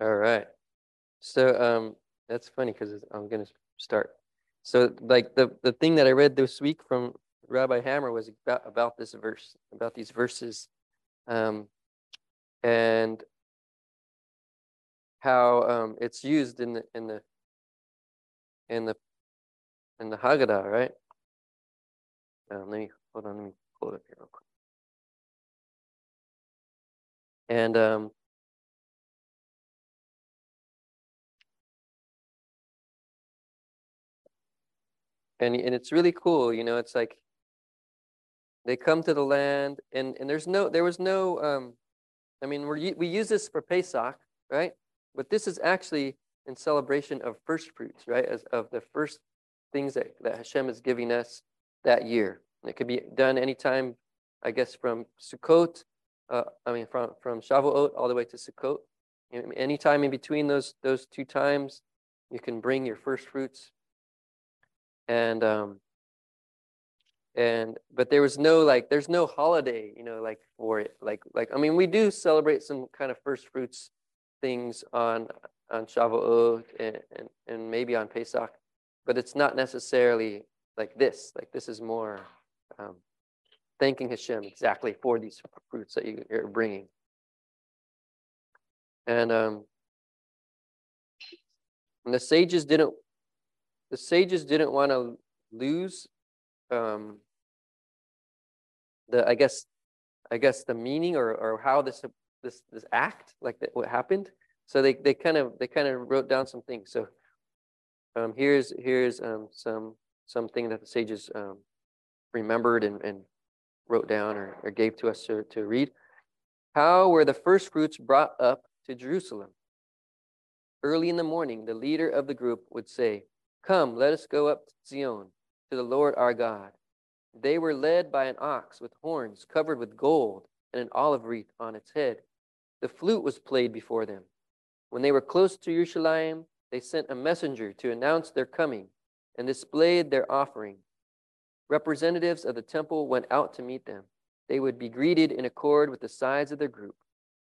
All right. So um, that's funny because I'm gonna start. So like the the thing that I read this week from Rabbi Hammer was about about this verse, about these verses, um, and how um, it's used in the in the in the in the Haggadah, right? Um, let me hold on. Let me pull it up here real quick. And um, and and it's really cool you know it's like they come to the land and and there's no there was no um i mean we we use this for pesach right? But this is actually in celebration of first fruits right? As of the first things that, that hashem is giving us that year. And it could be done anytime i guess from sukkot uh, i mean from from shavuot all the way to sukkot. Anytime in between those those two times you can bring your first fruits and um and but there was no like there's no holiday you know like for it like like i mean we do celebrate some kind of first fruits things on on shavuot and, and, and maybe on pesach but it's not necessarily like this like this is more um, thanking hashem exactly for these fruits that you, you're bringing. And um and the sages didn't the sages didn't want to lose um, the I guess I guess the meaning or or how this this this act like what happened. So they they kind of they kind of wrote down some things. So um, here's here's um, some something that the sages um, remembered and, and wrote down or, or gave to us to, to read. How were the first fruits brought up to Jerusalem? Early in the morning, the leader of the group would say, Come, let us go up to Zion, to the Lord our God. They were led by an ox with horns covered with gold and an olive wreath on its head. The flute was played before them. When they were close to Jerusalem, they sent a messenger to announce their coming and displayed their offering. Representatives of the temple went out to meet them. They would be greeted in accord with the size of their group.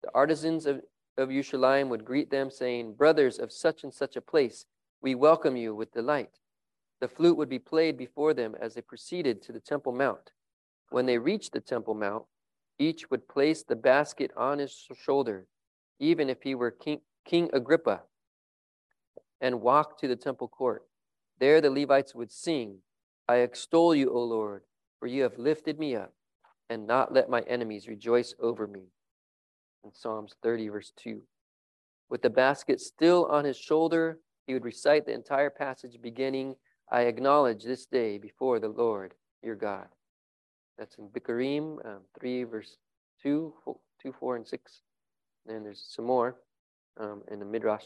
The artisans of, of Jerusalem would greet them, saying, Brothers of such and such a place, we welcome you with delight. The flute would be played before them as they proceeded to the Temple Mount. When they reached the Temple Mount, each would place the basket on his shoulder, even if he were King, King Agrippa, and walk to the temple court. There the Levites would sing, I extol you, O Lord, for you have lifted me up and not let my enemies rejoice over me. In Psalms 30, verse 2. With the basket still on his shoulder, he would recite the entire passage beginning, I acknowledge this day before the Lord your God. That's in Bikurim um, 3, verse 2, 2, 4, and 6. And there's some more um, in the Midrash.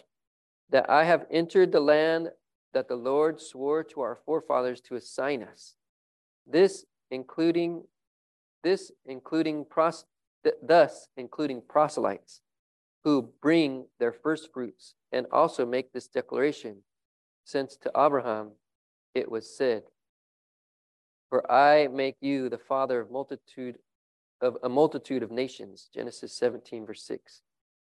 That I have entered the land that the Lord swore to our forefathers to assign us. This including this including pros, th- thus including proselytes who bring their first fruits and also make this declaration since to Abraham it was said, For I make you the father of multitude of a multitude of nations. Genesis 17, verse 6.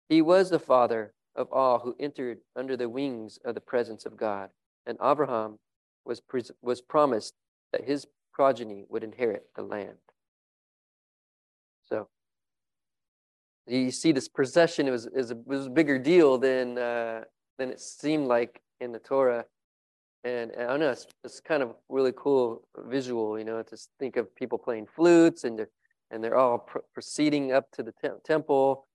He was the father of all who entered under the wings of the presence of God. And Abraham was, was promised that his progeny would inherit the land. So you see this procession it was, is a, was a bigger deal than, uh, than it seemed like in the Torah. And, and I don't know, it's, it's kind of really cool visual, you know, to think of people playing flutes and they're, and they're all pr- proceeding up to the te- temple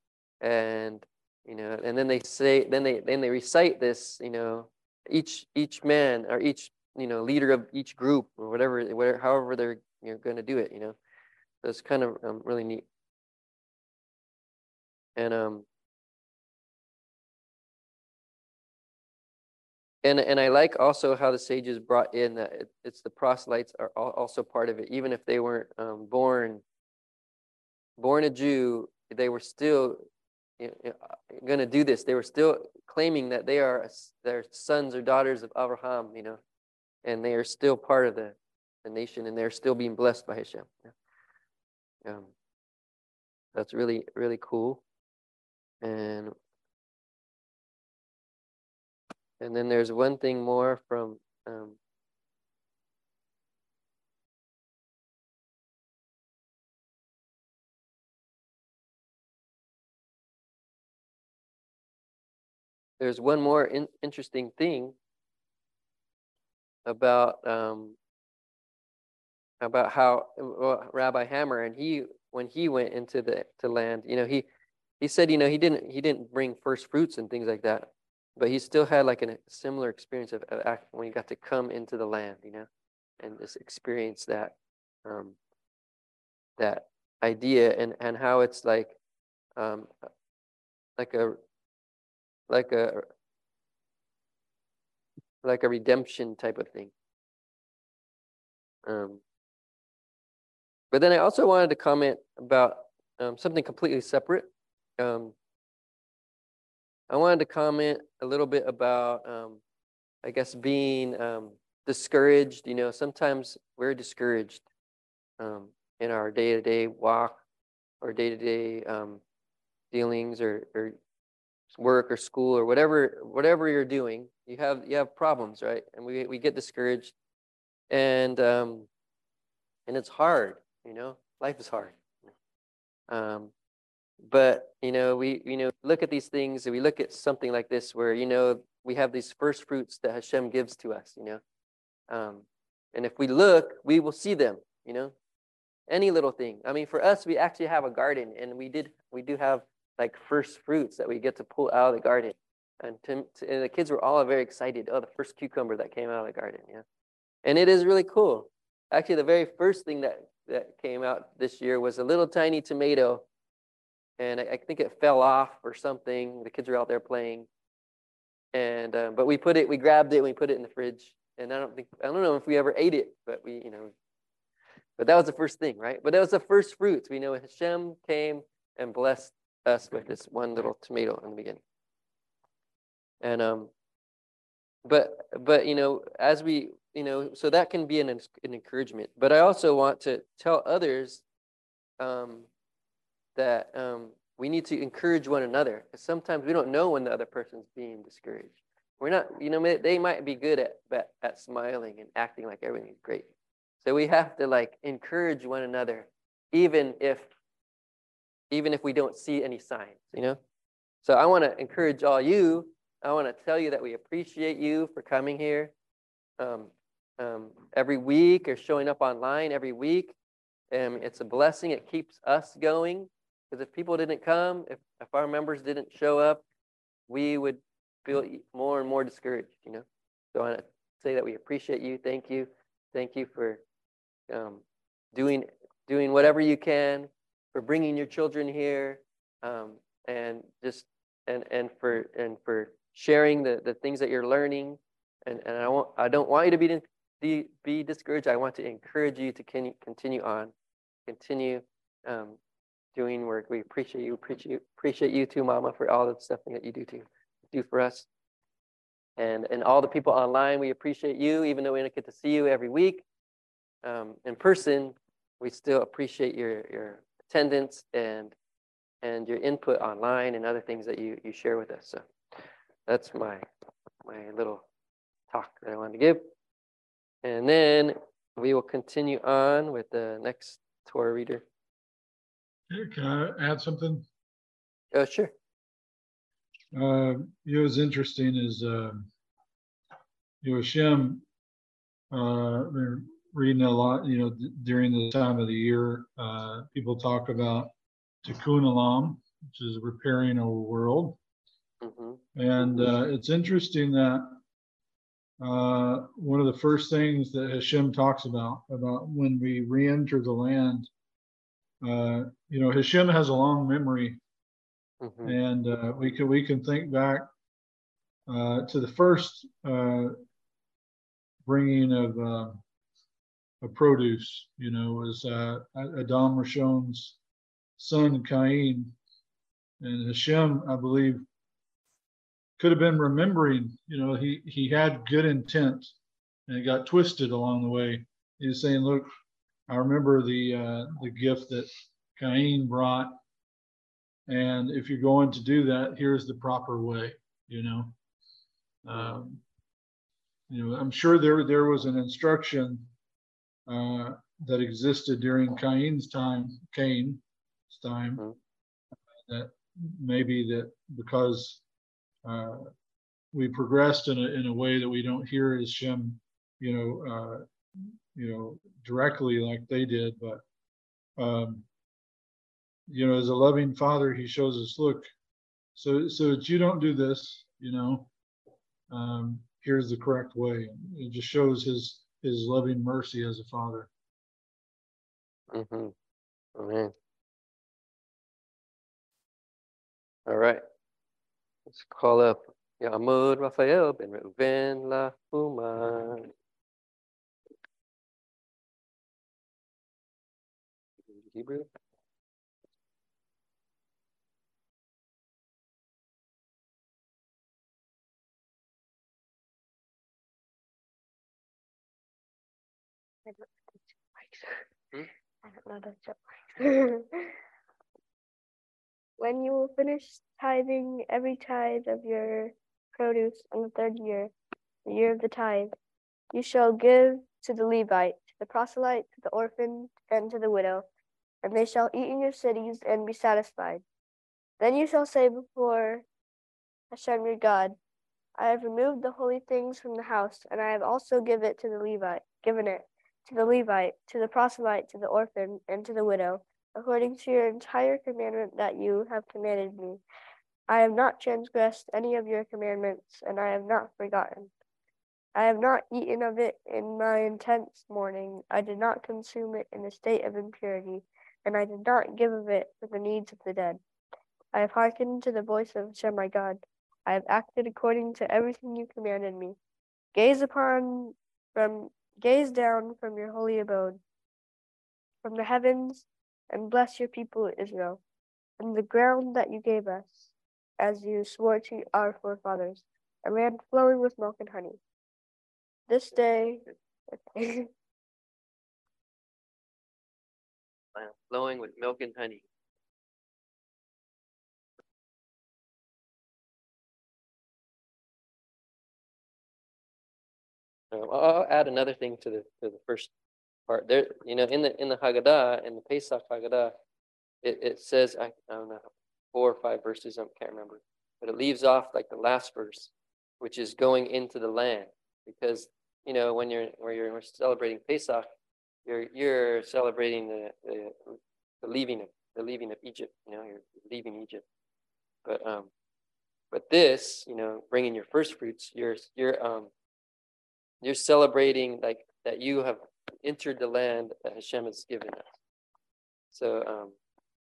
and, you know, and then they say, then they, then they recite this, you know, each, each man or each, you know, leader of each group or whatever, whatever however they're you know, going to do it, you know. So it's kind of um, really neat. And um, and and I like also how the sages brought in that it, it's the proselytes are also part of it, even if they weren't um, born born a Jew, they were still you know, going to do this. They were still claiming that they are their sons or daughters of Abraham, you know, and they are still part of the, the nation, and they're still being blessed by Hashem. Yeah. Um, that's really really cool. And and then there's one thing more from um, there's one more in, interesting thing about um, about how well, Rabbi Hammer and he when he went into the to land, you know, he he said, you know, he didn't he didn't bring first fruits and things like that, but he still had like a similar experience of, of when he got to come into the land, you know, and just experience that um, that idea and and how it's like um, like a like a like a redemption type of thing. Um, but then I also wanted to comment about um, something completely separate. Um, I wanted to comment a little bit about, um, I guess, being um, discouraged. You know, sometimes we're discouraged um, in our day-to-day walk or day-to-day um, dealings or, or work or school or whatever whatever you're doing you have you have problems right and we, we get discouraged and um and it's hard you know life is hard um but you know we you know look at these things and we look at something like this where you know we have these first fruits that Hashem gives to us you know um and if we look we will see them you know any little thing i mean for us we actually have a garden and we did we do have like first fruits that we get to pull out of the garden. And, to, to, and the kids were all very excited. Oh, the first cucumber that came out of the garden. Yeah. And it is really cool. Actually, the very first thing that, that came out this year was a little tiny tomato. And I, I think it fell off or something. The kids were out there playing. And, uh, but we put it, we grabbed it, and we put it in the fridge. And I don't think, I don't know if we ever ate it, but we, you know, but that was the first thing, right? But that was the first fruits. We know Hashem came and blessed us with this one little tomato in the beginning. And um, but but you know, as we you know, so that can be an an encouragement. But I also want to tell others um, that um, we need to encourage one another. Because sometimes we don't know when the other person's being discouraged. We're not, you know, they might be good at, at at smiling and acting like everything's great. So we have to like encourage one another, even if even if we don't see any signs, you know? So I want to encourage all you. I want to tell you that we appreciate you for coming here um, um, every week or showing up online every week. Um, it's a blessing. It keeps us going. Because if people didn't come, if, if our members didn't show up, we would feel more and more discouraged, you know? So I want to say that we appreciate you. Thank you. Thank you for um, doing doing whatever you can for bringing your children here um, and just and and for and for sharing the, the things that you're learning and, and I want I don't want you to be be, be discouraged I want to encourage you to continue continue on continue um, doing work we appreciate you appreciate appreciate you too mama for all the stuff that you do to do for us and and all the people online we appreciate you even though we don't get to see you every week um, in person we still appreciate your your attendance and and your input online and other things that you, you share with us. So that's my my little talk that I wanted to give. And then we will continue on with the next Torah reader. Can I add something? Oh, sure. Uh, it was interesting is uh, you know, Shem, uh, reading a lot, you know, during the time of the year, uh, people talk about tikkun olam, which is repairing our world. Mm-hmm. And uh, it's interesting that uh, one of the first things that Hashem talks about, about when we re-enter the land, uh, you know, Hashem has a long memory, mm-hmm. and uh, we can we can think back uh, to the first bringing of a produce. You know, was uh, Adam Rishon's son Cain, and Hashem, I believe, could have been remembering. You know, he he had good intent, and it got twisted along the way. He was saying, "Look, I remember the uh, the gift that Cain brought, and if you're going to do that, here's the proper way." You know, Um, you know, I'm sure there there was an instruction uh, that existed during Cain's time, Cain's time, Mhm. that maybe that because uh, we progressed in a in a way that we don't hear Hashem, you know, uh, you know, directly like they did, but um, you know, as a loving father, he shows us, look, so so that you don't do this, you know, um, here's the correct way. It just shows his his loving mercy as a father. Mm-hmm. Amen. All right. Let's call up Yamud Raphael ben Reuven La Huma. Hebrew. Hmm? I don't know the when you will finish tithing every tithe of your produce on the third year, the year of the tithe, you shall give to the Levite, to the proselyte, to the orphan, and to the widow, and they shall eat in your cities and be satisfied. Then you shall say before Hashem your God, I have removed the holy things from the house, and I have also given it to the Levite, given it to the Levite, to the proselyte, to the orphan, and to the widow, according to your entire commandment that you have commanded me. I have not transgressed any of your commandments, and I have not forgotten. I have not eaten of it in my intense mourning. I did not consume it in a state of impurity, and I did not give of it for the needs of the dead. I have hearkened to the voice of Hashem my God. I have acted according to everything you commanded me. Gaze upon from gaze down from your holy abode, from the heavens, and bless your people Israel, from the ground that you gave us, as you swore to our forefathers, a land flowing with milk and honey. This day Flowing with milk and honey. Um, I'll add another thing to the, to the first part there, you know, in the, in the Haggadah, in the Pesach Haggadah, it, it says, I, I don't know, four or five verses, I can't remember, but it leaves off like the last verse, which is going into the land, because, you know, when you're, when you're celebrating Pesach, you're, you're celebrating the, the, the leaving of, the leaving of Egypt, you know, you're leaving Egypt. But, um, but this, you know, bringing your first fruits, you're, you're, um, you're celebrating like that you have entered the land that Hashem has given us. So um,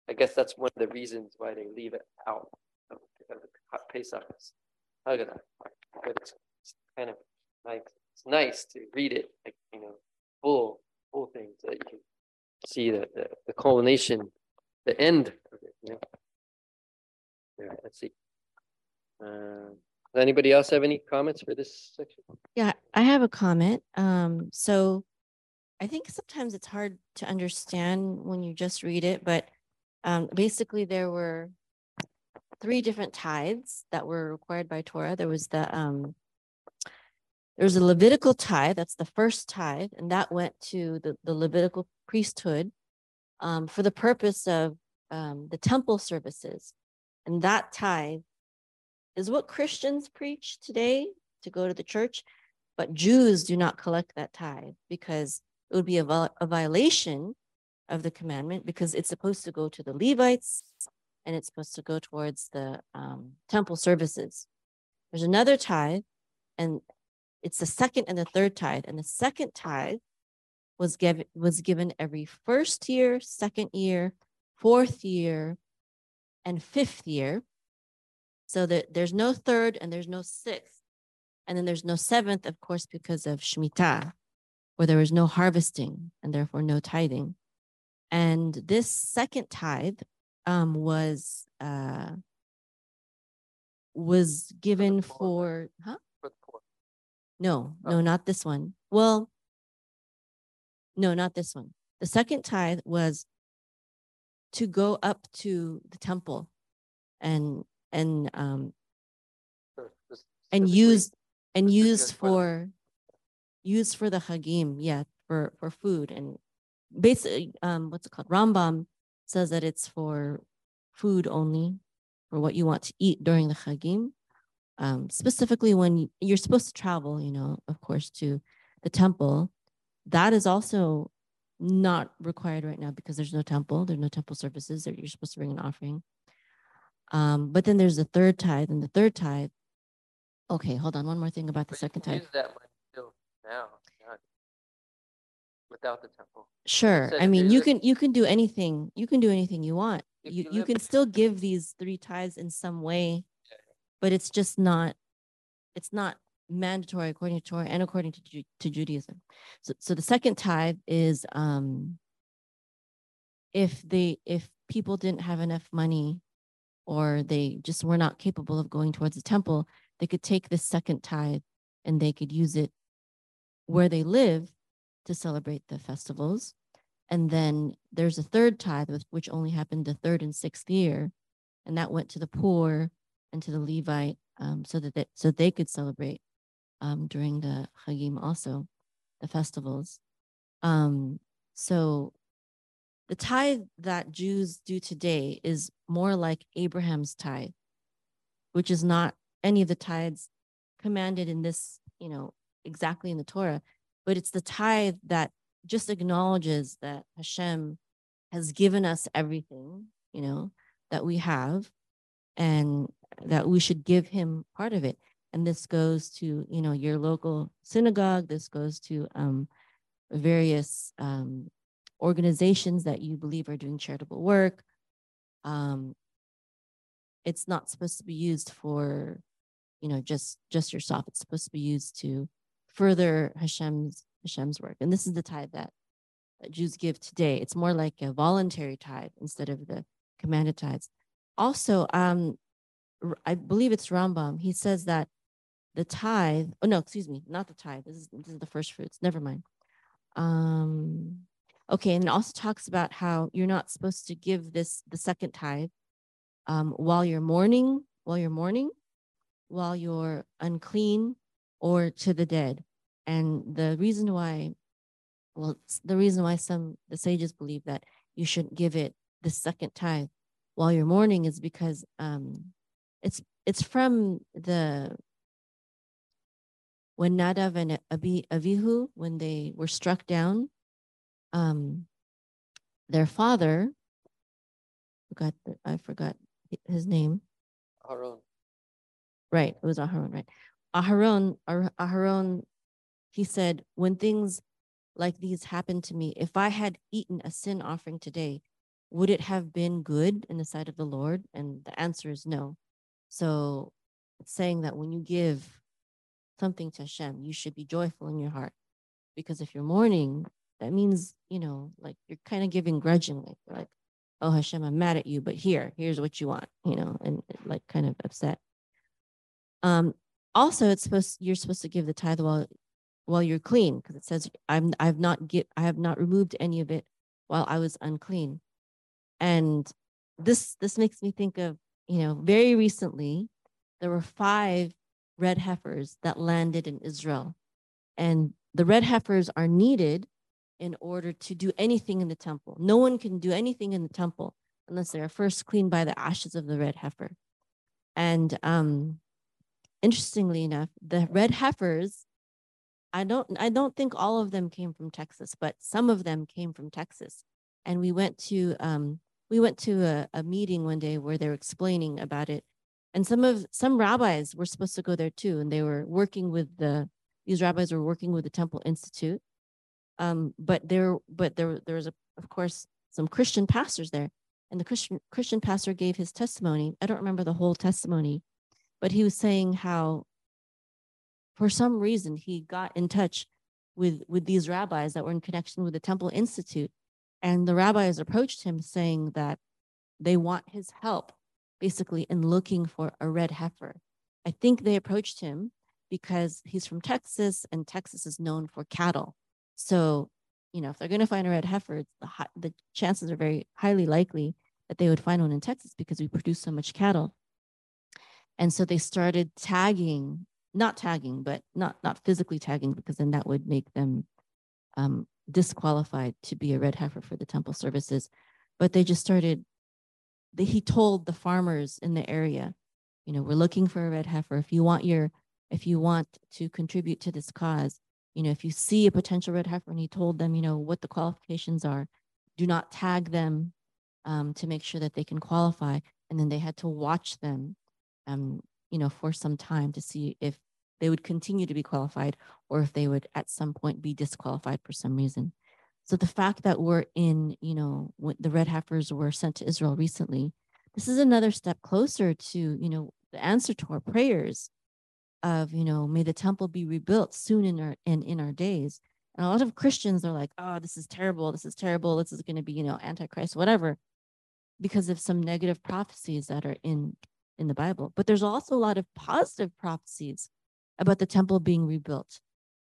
I guess that's one of the reasons why they leave it out of, of the Pesach Haggadah. But it's, it's kind of like it's nice to read it, like you know, full full thing, so that you can see the, the, the culmination, the end of it. Right, let's see. Um, does anybody else have any comments for this section? Yeah, I have a comment. Um, so I think sometimes it's hard to understand when you just read it, but um, basically there were three different tithes that were required by Torah. There was the um, there was a Levitical tithe, that's the first tithe, and that went to the, the Levitical priesthood um, for the purpose of um, the temple services. And that tithe is what Christians preach today to go to the church, but Jews do not collect that tithe because it would be a, a violation of the commandment because it's supposed to go to the Levites and it's supposed to go towards the um, temple services. There's another tithe, and it's the second and the third tithe. And the second tithe was given was given every first year, second year, fourth year, and fifth year. So that there's no third and there's no sixth. And then there's no seventh, of course, because of Shemitah, where there was no harvesting and therefore no tithing. And this second tithe um, was uh, was given for huh? For the poor. No, Oh. no, not this one. Well, no, not this one. The second tithe was to go up to the temple and and um and use and used for used for the hagim, yeah, for for food and basically um what's it called? Rambam says that it's for food only, for what you want to eat during the hagim. Um, specifically when you- you're supposed to travel, you know, of course, to the temple. That is also not required right now because there's no temple, there's no temple services, that you're supposed to bring an offering. Um, but then there's the third tithe, and the third tithe. Okay, hold on, one more thing about the but second tithe. Use that money still now, without the temple. Sure. I mean, you can you can do anything. You can do anything you want. If You you you can still give these three tithes in some way. But it's just not it's not mandatory according to Torah and according to to Judaism. So so the second tithe is um if they if people didn't have enough money or they just were not capable of going towards the temple, they could take this second tithe and they could use it where they live to celebrate the festivals. And then there's a third tithe, which only happened the third and sixth year, and that went to the poor and to the Levite, um, so that they, so they could celebrate um, during the Chagim also, the festivals. Um, so the tithe that Jews do today is more like Abraham's tithe, which is not any of the tithes commanded in this, you know, exactly in the Torah, but it's the tithe that just acknowledges that Hashem has given us everything, you know, that we have, and that we should give him part of it. And this goes to, you know, your local synagogue. This goes to um, various um, organizations that you believe are doing charitable work. Um, it's not supposed to be used for, you know, just just yourself. It's supposed to be used to further Hashem's Hashem's work. And this is the tithe that, that Jews give today. It's more like a voluntary tithe instead of the commanded tithes. Also, um, I believe it's Rambam. He says that the tithe. Oh no, excuse me, not the tithe. This is this is the first fruits. Never mind. Um, okay, and it also talks about how you're not supposed to give this the second tithe um, while you're mourning, while you're mourning, while you're unclean, or to the dead. And the reason why, well, the reason why some the sages believe that you shouldn't give it the second tithe while you're mourning is because um, it's it's from the when Nadav and Abi, Avihu when they were struck down, um, their father forgot the, I forgot his name. Aaron. Right, it was Aharon, right? Aharon, Ar- Aharon, he said, when things like these happen to me, if I had eaten a sin offering today, would it have been good in the sight of the Lord? And the answer is no. So it's saying that when you give something to Hashem, you should be joyful in your heart. Because if you're mourning, that means, you know, like you're kind of giving grudgingly, like, oh Hashem, I'm mad at you, but here, here's what you want, you know, and like kind of upset. Um, also, it's supposed you're supposed to give the tithe while while you're clean, because it says I'm I've not get I have not removed any of it while I was unclean. And this this makes me think of, you know, very recently there were five red heifers that landed in Israel. And the red heifers are needed in order to do anything in the temple. No one can do anything in the temple unless they are first cleaned by the ashes of the red heifer. And um, interestingly enough, the red heifers, I don't I don't think all of them came from Texas, but some of them came from Texas. And we went to um, we went to a, a meeting one day where they were explaining about it. And some of some rabbis were supposed to go there too, and they were working with the these rabbis were working with the Temple Institute. Um, but there but there there was a, of course some Christian pastors there, and the Christian Christian pastor gave his testimony. I don't remember the whole testimony, but he was saying how for some reason he got in touch with with these rabbis that were in connection with the Temple Institute, and the rabbis approached him saying that they want his help, basically in looking for a red heifer. I think they approached him because he's from Texas, and Texas is known for cattle. So, you know, if they're going to find a red heifer, the the chances are very highly likely that they would find one in Texas because we produce so much cattle. And so they started tagging not tagging, but not not physically tagging because then that would make them um, disqualified to be a red heifer for the temple services. But they just started. They, he told the farmers in the area, you know, we're looking for a red heifer. If you want your, if you want to contribute to this cause, you know, if you see a potential red heifer, and he told them, you know, what the qualifications are, do not tag them um, to make sure that they can qualify. And then they had to watch them, um, you know, for some time to see if they would continue to be qualified or if they would at some point be disqualified for some reason. So the fact that we're in, you know, the red heifers were sent to Israel recently, this is another step closer to, you know, the answer to our prayers of, you know, may the temple be rebuilt soon in our in, in our days. And a lot of Christians are like, oh, this is terrible, this is terrible, this is going to be, you know, antichrist, whatever, because of some negative prophecies that are in in the Bible. But there's also a lot of positive prophecies about the temple being rebuilt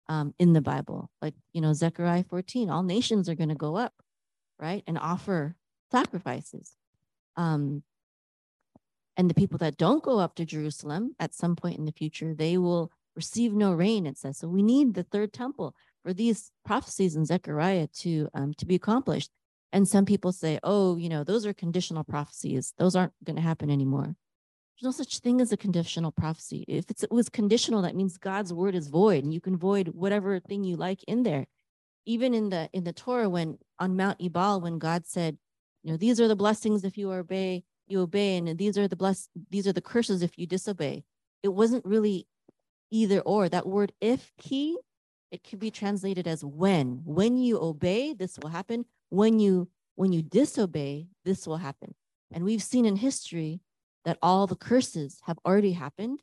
um, in the Bible. Like, you know, Zechariah 14, all nations are going to go up, right? And offer sacrifices. Um, and the people that don't go up to Jerusalem at some point in the future, they will receive no rain, it says. So we need the third temple for these prophecies in Zechariah to um, to be accomplished. And some people say, oh, you know, those are conditional prophecies. Those aren't going to happen anymore. There's no such thing as a conditional prophecy. If it was conditional, that means God's word is void, and you can void whatever thing you like in there. Even in the in the Torah, when on Mount Ebal, when God said, you know, these are the blessings if you obey, you obey, and these are the bless these are the curses if you disobey. It wasn't really either or. That word if key, it could be translated as when. When you obey, this will happen. When you when you disobey, this will happen. And we've seen in history that all the curses have already happened,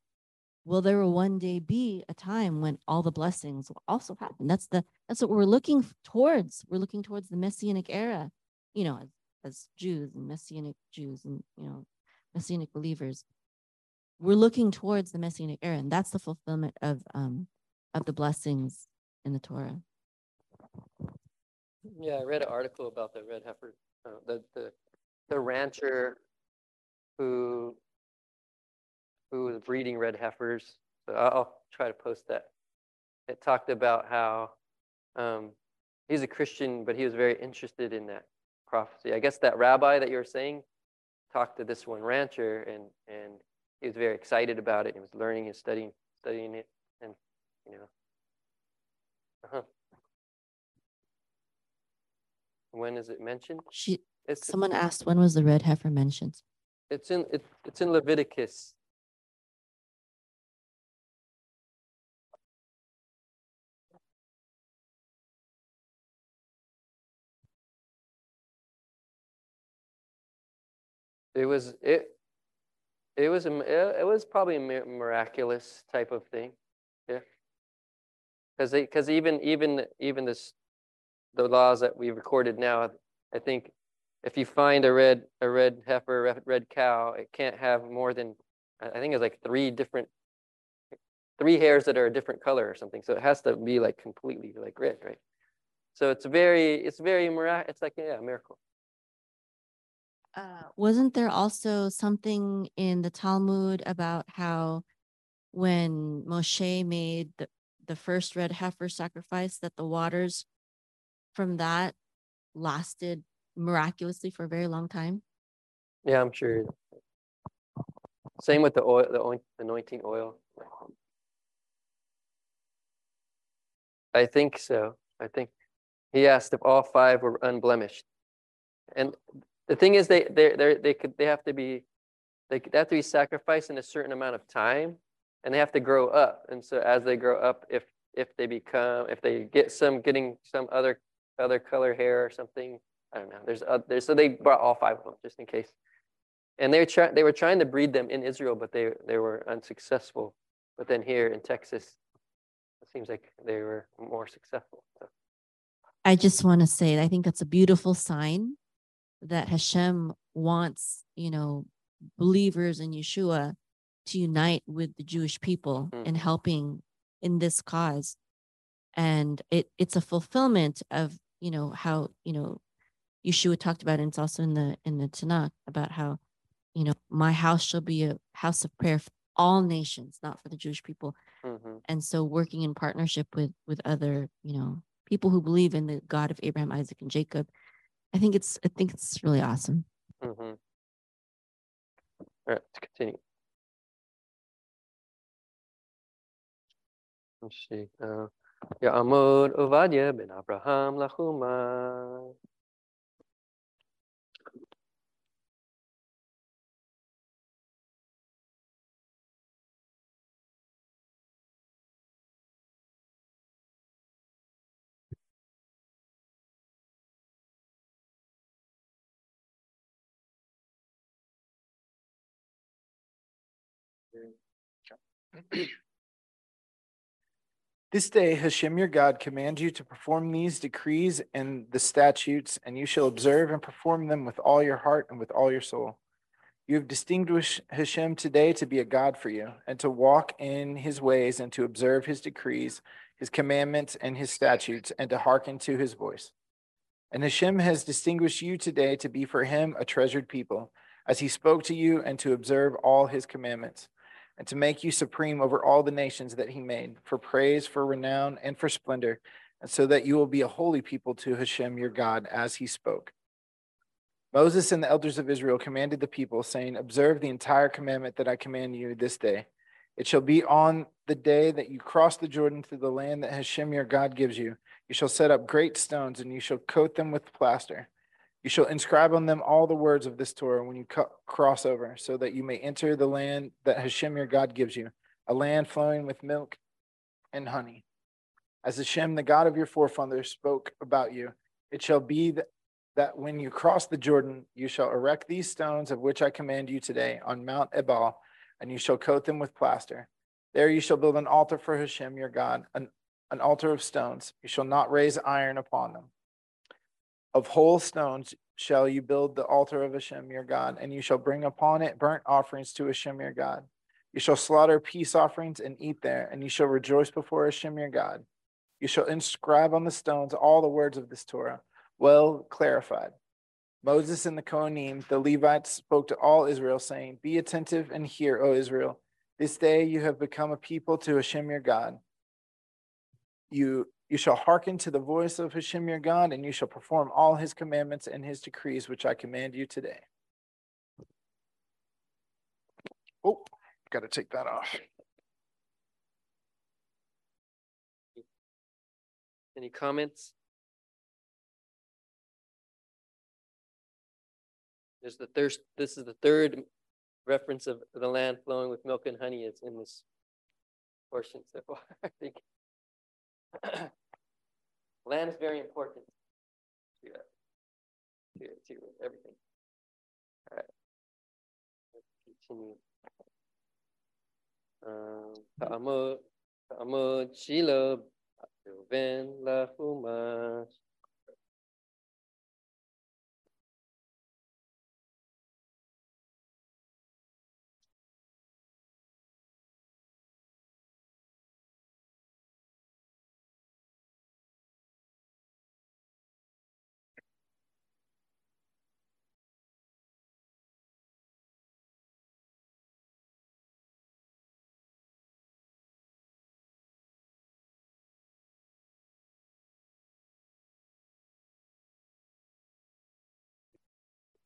will there one day be a time when all the blessings will also happen? That's the that's what we're looking towards. We're looking towards the messianic era, you know, as, as Jews and messianic Jews and you know, messianic believers. We're looking towards the messianic era, and that's the fulfillment of um of the blessings in the Torah. Yeah, I read an article about the red heifer, uh, the the the rancher who who was breeding red heifers. So I'll try to post that. It talked about how um, he's a Christian, but he was very interested in that prophecy. I guess that rabbi that you were saying talked to this one rancher, and and he was very excited about it. He was learning and studying studying it, and you know. Uh-huh. When is it mentioned? She. It's, someone asked when was the red heifer mentioned. It's in it, it's in Leviticus. It was it it was a it was probably a miraculous type of thing. Yeah. Cuz they. cuz even even even this the laws that we've recorded now I think if you find a red a red heifer, red, red cow, it can't have more than I think it's like three different three hairs that are a different color or something. So it has to be like completely like red, right? So it's very it's very it's like yeah, a miracle. Uh, wasn't there also something in the Talmud about how when Moshe made the, the first red heifer sacrifice that the waters from that lasted miraculously for a very long time? Yeah, I'm sure. Same with the oil, the anointing oil. I think so. I think he asked if all five were unblemished. And the thing is, they they they they could they have to be they, they have to be sacrificed in a certain amount of time, and they have to grow up. And so as they grow up, if if they become if they get some getting some other other color hair or something, I don't know. There's, uh, there's so they brought all five of them just in case. And they were trying they were trying to breed them in Israel, but they they were unsuccessful. But then here in Texas, it seems like they were more successful. So. I just want to say I think that's a beautiful sign that Hashem wants, you know, believers in Yeshua to unite with the Jewish people mm. in helping in this cause. And it it's a fulfillment of, you know, how, you know, Yeshua talked about, and it's also in the in the Tanakh about how, you know, my house shall be a house of prayer for all nations, not for the Jewish people. Mhm. And so working in partnership with with other, you know, people who believe in the God of Abraham, Isaac, and Jacob, I think it's I think it's really awesome. Mhm. All right, let's continue. Let's see. Uh, Ya'amud Ovadia ben Abraham Lahuma. This day Hashem your God commands you to perform these decrees and the statutes, and you shall observe and perform them with all your heart and with all your soul. You have distinguished Hashem today to be a God for you, and to walk in his ways, and to observe his decrees, his commandments, and his statutes, and to hearken to his voice. And Hashem has distinguished you today to be for him a treasured people, as he spoke to you, and to observe all his commandments and to make you supreme over all the nations that he made, for praise, for renown, and for splendor, and so that you will be a holy people to Hashem your God, as he spoke. Moses and the elders of Israel commanded the people, saying, Observe the entire commandment that I command you this day. It shall be on the day that you cross the Jordan to the land that Hashem your God gives you. You shall set up great stones, and you shall coat them with plaster. You shall inscribe on them all the words of this Torah when you cross over, so that you may enter the land that Hashem your God gives you, a land flowing with milk and honey. As Hashem, the God of your forefathers, spoke about you, it shall be that, that when you cross the Jordan, you shall erect these stones of which I command you today on Mount Ebal, and you shall coat them with plaster. There you shall build an altar for Hashem your God, an, an altar of stones. You shall not raise iron upon them. Of whole stones shall you build the altar of Hashem your God, and you shall bring upon it burnt offerings to Hashem your God. You shall slaughter peace offerings and eat there, and you shall rejoice before Hashem your God. You shall inscribe on the stones all the words of this Torah, well clarified. Moses and the Kohanim, the Levites, spoke to all Israel, saying, Be attentive and hear, O Israel. This day you have become a people to Hashem your God. You you shall hearken to the voice of Hashem your God, and you shall perform all his commandments and his decrees, which I command you today. Oh, got to take that off. Any comments? There's the thirst, this is the third reference of the land flowing with milk and honey is in this portion, so far, I think land is very important to, uh, to, to everything. All right. Let's continue. Um, Ta'amud, Ta'amud, Shiloh, Reuven,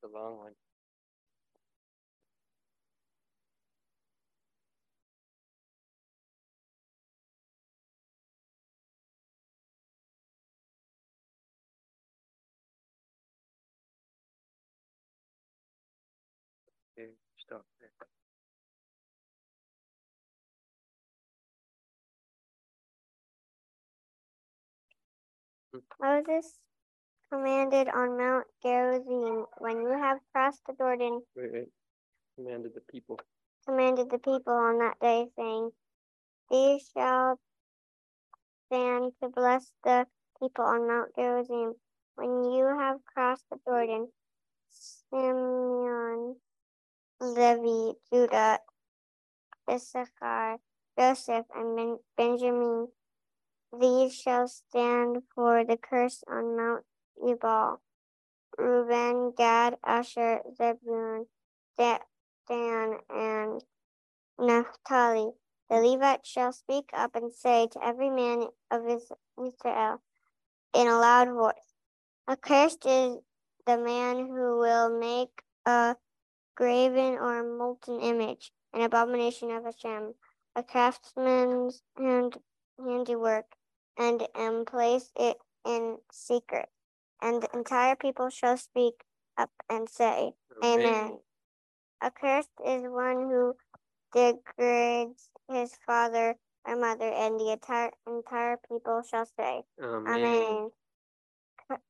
The long one. Okay, stop there. Moses commanded on Mount Gerizim, when you have crossed the Jordan, Wait, wait. Commanded the people. commanded the people on that day, saying, These shall stand to bless the people on Mount Gerizim. When you have crossed the Jordan, Simeon, Levi, Judah, Issachar, Joseph, and ben- Benjamin, these shall stand for the curse on Mount Ebal. Reuben, Gad, Asher, Zebulun, Dan, and Naphtali, The Levites shall speak up and say to every man of Israel in a loud voice, Accursed is the man who will make a graven or molten image, an abomination of Hashem, a craftsman's hand, handiwork, and and place it in secret. And the entire people shall speak up and say, Amen. Accursed is one who degrades his father or mother, and the entire entire people shall say, Amen. Amen.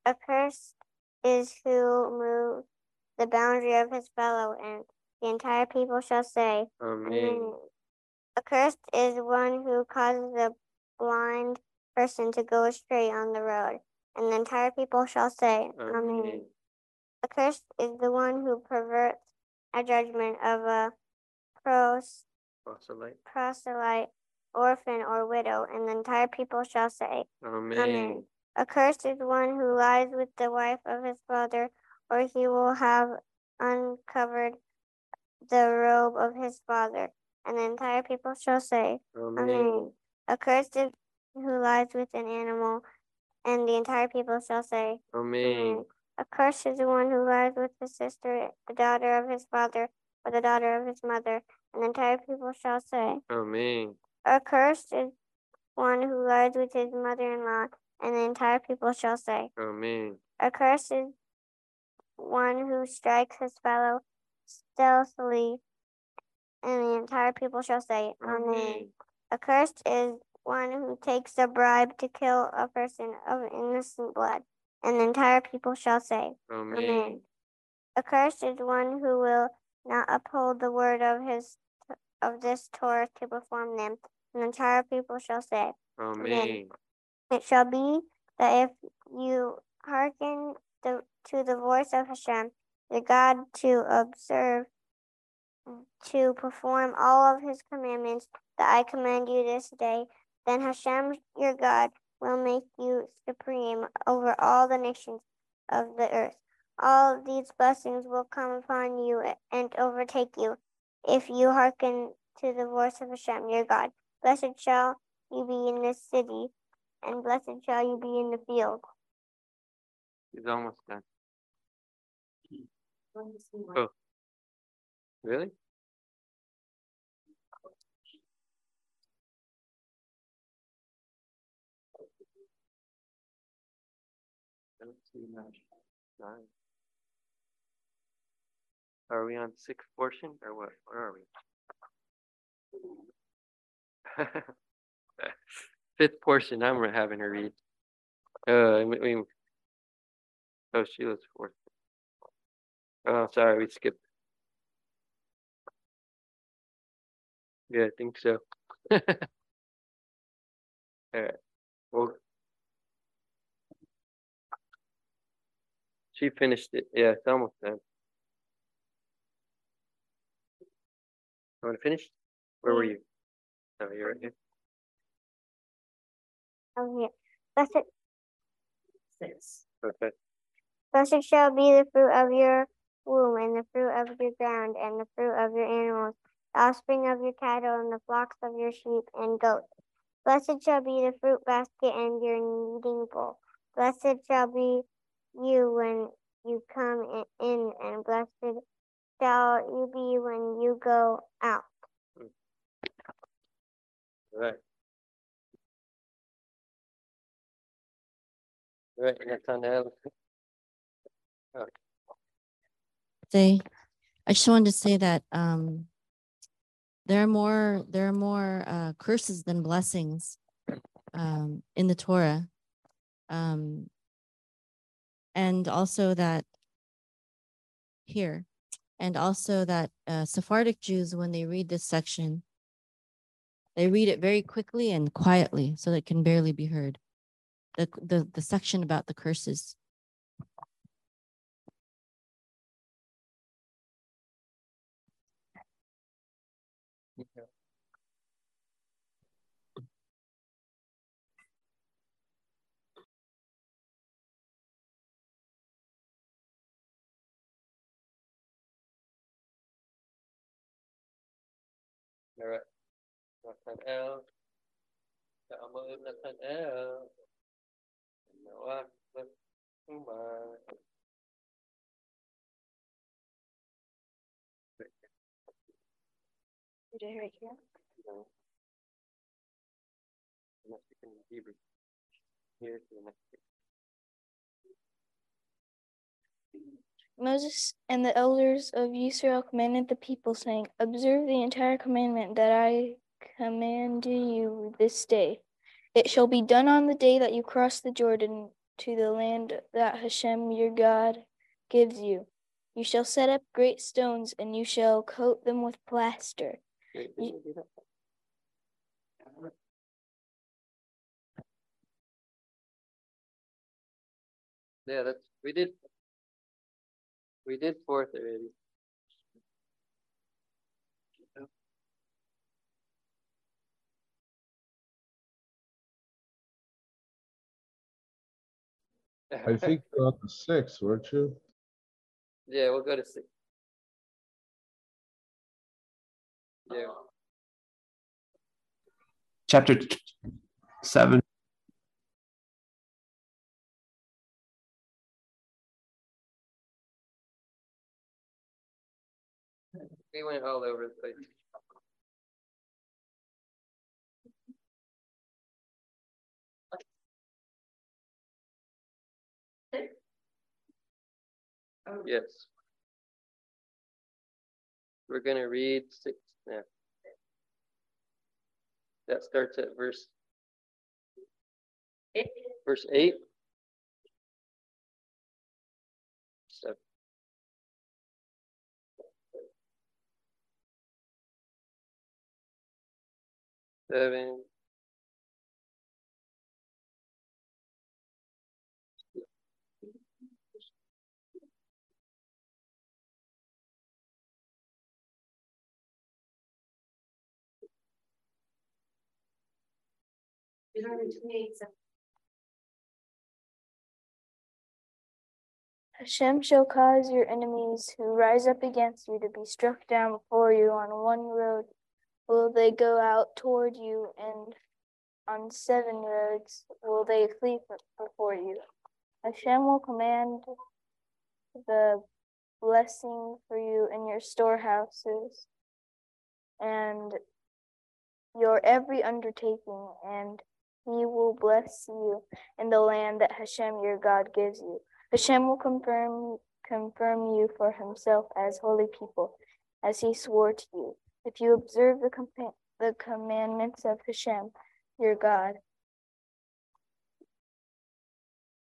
Accursed is who moves the boundary of his fellow, and the entire people shall say, Amen. Amen. Accursed is one who causes a blind person to go astray on the road, and the entire people shall say, Amen. Accursed is the one who perverts a judgment of a pros, Proselyte. proselyte, orphan, or widow, and the entire people shall say, Amen. Amen. Accursed is one who lies with the wife of his brother, or he will have uncovered the robe of his father, and the entire people shall say, Amen. Amen. Accursed is who lies with an animal, and the entire people shall say, Amen. Mm, Accursed is the one who lies with his sister, the daughter of his father, or the daughter of his mother, and the entire people shall say, Amen. Accursed is one who lies with his mother in law, and the entire people shall say, Amen. Accursed is one who strikes his fellow stealthily, and the entire people shall say, Amen. Accursed is one who takes a bribe to kill a person of innocent blood, and the entire people shall say, Amen. Amen. Accursed is one who will not uphold the word of his of this Torah to perform them, and the entire people shall say, Amen. It shall be that if you hearken the, to the voice of Hashem, the God, to observe, to perform all of his commandments that I command you this day, then Hashem, your God, will make you supreme over all the nations of the earth. All these blessings will come upon you and overtake you if you hearken to the voice of Hashem, your God. Blessed shall you be in this city, and blessed shall you be in the field. He's almost done. Oh. Really? Nine. Are we on sixth portion or what? Where are we? Fifth portion, I'm having her read. Uh, we, we- oh, Sheila's fourth. Oh, sorry, we skipped. Yeah, I think so. Alright, well. She finished it, yeah, it's almost done. Want to finish? Where were you? Oh, you're right here. Oh, here. Blessed, Okay, blessed shall be the fruit of your womb, and the fruit of your ground, and the fruit of your animals, the offspring of your cattle, and the flocks of your sheep and goats. Blessed shall be the fruit basket and your kneading bowl. Blessed shall be you when you come in, and blessed shall you be when you go out. right. Right, and that's on the other. Say, I just wanted to say that um, there are more there are more uh, curses than blessings um, in the Torah, um, and also that here, and also that uh, Sephardic Jews when they read this section, they read it very quickly and quietly so that it can barely be heard. The the the section about the curses. Right. Nathanael, Kaamul Nathanael, Noah, Umar. Put it right here. No. Unless you can Hebrew. Here to the next. Moses and the elders of Israel commanded the people, saying, Observe the entire commandment that I command you this day. It shall be done on the day that you cross the Jordan to the land that Hashem your God gives you. You shall set up great stones, and you shall coat them with plaster. That? Yeah, that's, we did. We did fourth already. I think you're on the six, weren't you? Yeah, we'll go to six. Yeah, chapter seven. We went all over the place. Yes. We're gonna read six now. That starts at verse. Verse eight. Seven. Hashem shall cause your enemies who rise up against you to be struck down before you on one road. Will they go out toward you, and on seven roads will they flee before you. Hashem will command the blessing for you in your storehouses and your every undertaking, and he will bless you in the land that Hashem your God gives you. Hashem will confirm confirm you for himself as holy people, as he swore to you. If you observe the compa- the commandments of Hashem, your God,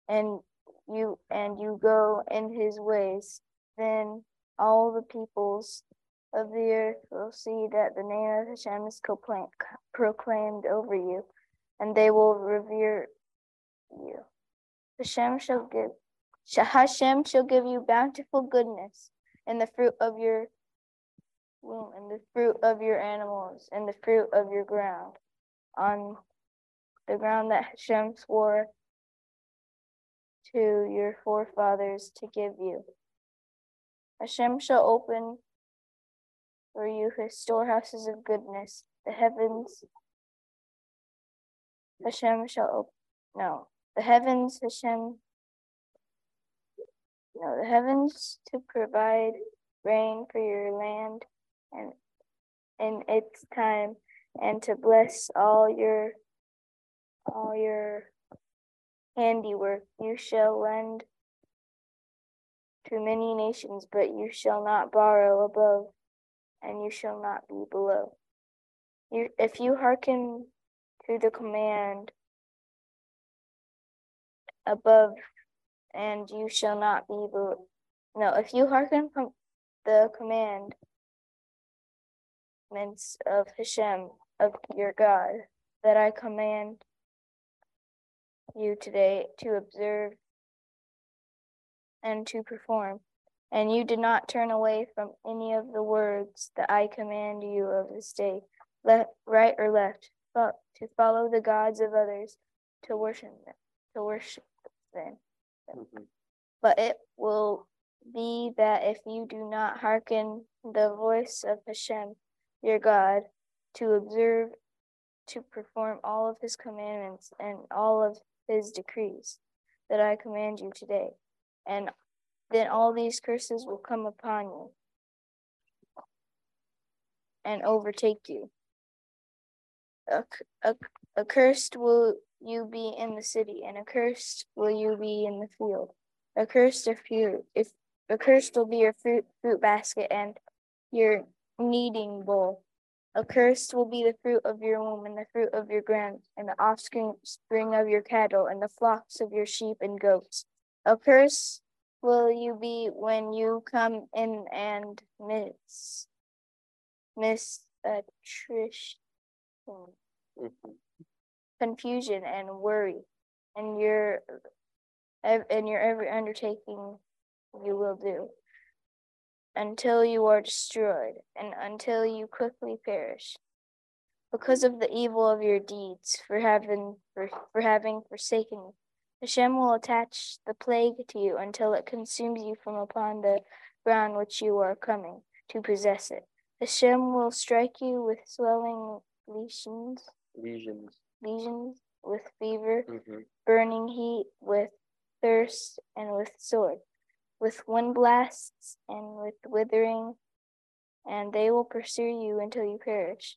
and you and you go in his ways, then all the peoples of the earth will see that the name of Hashem is proclaimed, over you, and they will revere you. Hashem shall give Sh- Hashem shall give you bountiful goodness and the fruit of your womb, and the fruit of your animals, and the fruit of your ground, on the ground that Hashem swore to your forefathers to give you. Hashem shall open for you his storehouses of goodness, the heavens. Hashem shall open, no, the heavens, Hashem no, the heavens to provide rain for your land and in its time, and to bless all your all your handiwork. You shall lend to many nations, but you shall not borrow above, and you shall not be below. You, if you hearken to the command above and you shall not be below. no if you hearken from the commandments of Hashem of your God that I command you today to observe and to perform and you did not turn away from any of the words that I command you of this day left right or left but to follow the gods of others to worship them to worship them Mhm. but it will be that if you do not hearken the voice of Hashem, your God, to observe to perform all of his commandments and all of his decrees that I command you today. And then all these curses will come upon you and overtake you. accursed will you be in the city, and accursed will you be in the field. Accursed if you if accursed will be your fruit fruit basket and your kneading bowl. Accursed will be the fruit of your womb, and the fruit of your ground, and the offspring spring of your cattle, and the flocks of your sheep and goats. Accursed will you be when you come in and miss miss attrition, confusion, and worry, and your and your every undertaking you will do until you are destroyed and until you quickly perish because of the evil of your deeds for having for, for having forsaken me. Hashem will attach the plague to you until it consumes you from upon the ground which you are coming to possess it. Hashem will strike you with swelling lesions, lesions, lesions with fever, mm-hmm. burning heat, with thirst, and with sword with wind blasts and with withering, and they will pursue you until you perish.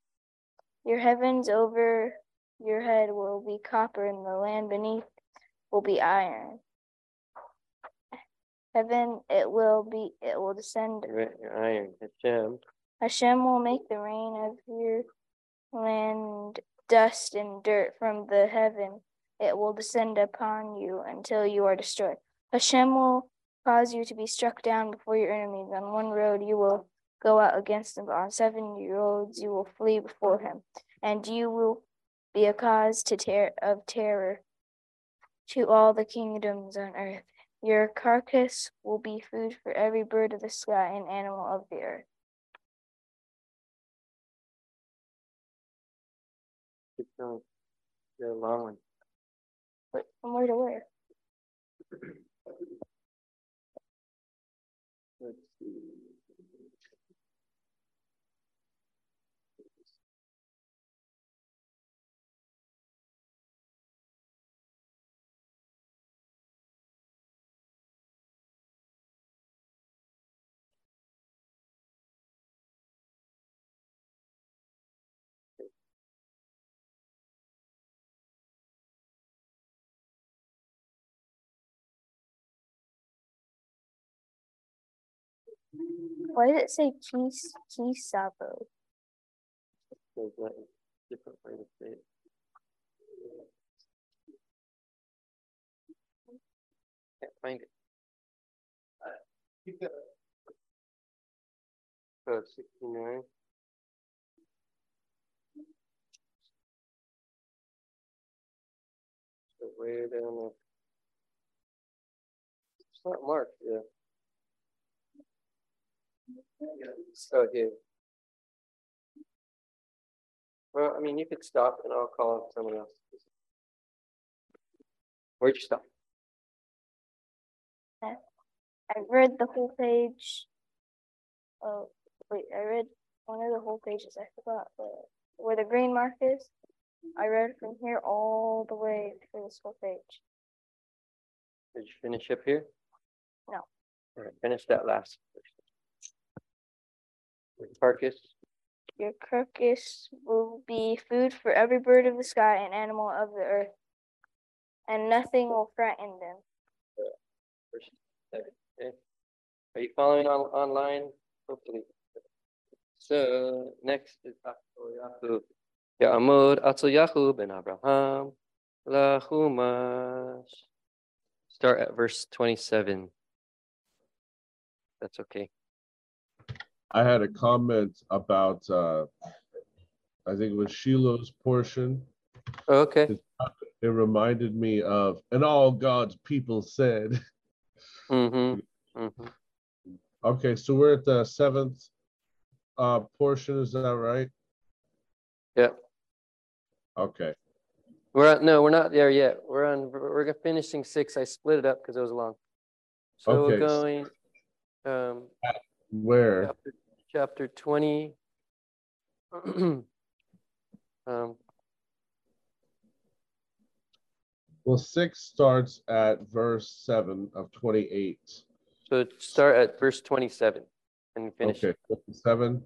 Your heavens over your head will be copper, and the land beneath will be iron. Heaven, it will be, it will descend. Iron, Hashem. Hashem will make the rain of your land dust and dirt from the heaven. It will descend upon you until you are destroyed. Hashem will cause you to be struck down before your enemies. On one road you will go out against him, but on seven roads you will flee before him, and you will be a cause to ter- of terror to all the kingdoms on earth. Your carcass will be food for every bird of the sky and animal of the earth. Keep going. You're a long one. But from where to where? Let's see. Why does it say Kis Kisabo? There's a different way to say it. Can't find it. Uh, oh, 69. So way down there. It's not marked, yeah. So here. Well, I mean, you could stop and I'll call someone else. Where'd you stop? I read the whole page. Oh, wait, I read one of the whole pages. I forgot the, where the green mark is. I read from here all the way through this whole page. Did you finish up here? No. All right, finish that last. Your carcass. Your carcass will be food for every bird of the sky and animal of the earth, and nothing will frighten them. Okay. Are you following on online? Hopefully. So next is Yahu. Ya'amud Yahu ben Abraham Lahumash. Start at verse 27. That's okay. I had a comment about uh I think it was Shiloh's portion. Oh, okay. It, it reminded me of and all God's people said. Mm-hmm. Mm-hmm. Okay, so we're at the seventh uh portion, is that right? Yep. Okay. We're at, no, we're not there yet. We're on we're finishing six. I split it up because it was long. So Okay. we're going um Where? chapter, chapter 20. um, Well, six starts at verse seven of twenty-eight. So start at verse twenty-seven and finish. Okay, seven.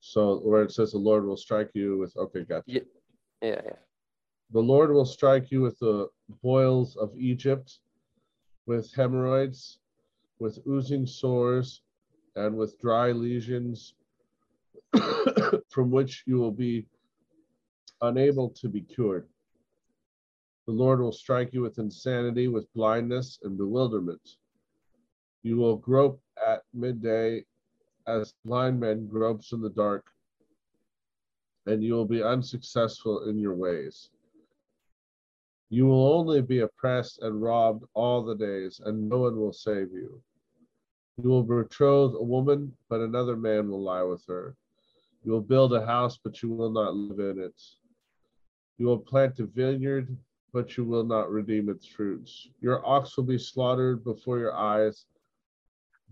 So where it says the Lord will strike you with, okay, gotcha. Yeah, yeah, yeah. The Lord will strike you with the boils of Egypt, with hemorrhoids, with oozing sores, and with dry lesions, from which you will be unable to be cured. The Lord will strike you with insanity, with blindness and bewilderment. You will grope at midday as blind men gropes in the dark, and you will be unsuccessful in your ways. You will only be oppressed and robbed all the days, and no one will save you. You will betroth a woman, but another man will lie with her. You will build a house, but you will not live in it. You will plant a vineyard, but you will not redeem its fruits. Your ox will be slaughtered before your eyes,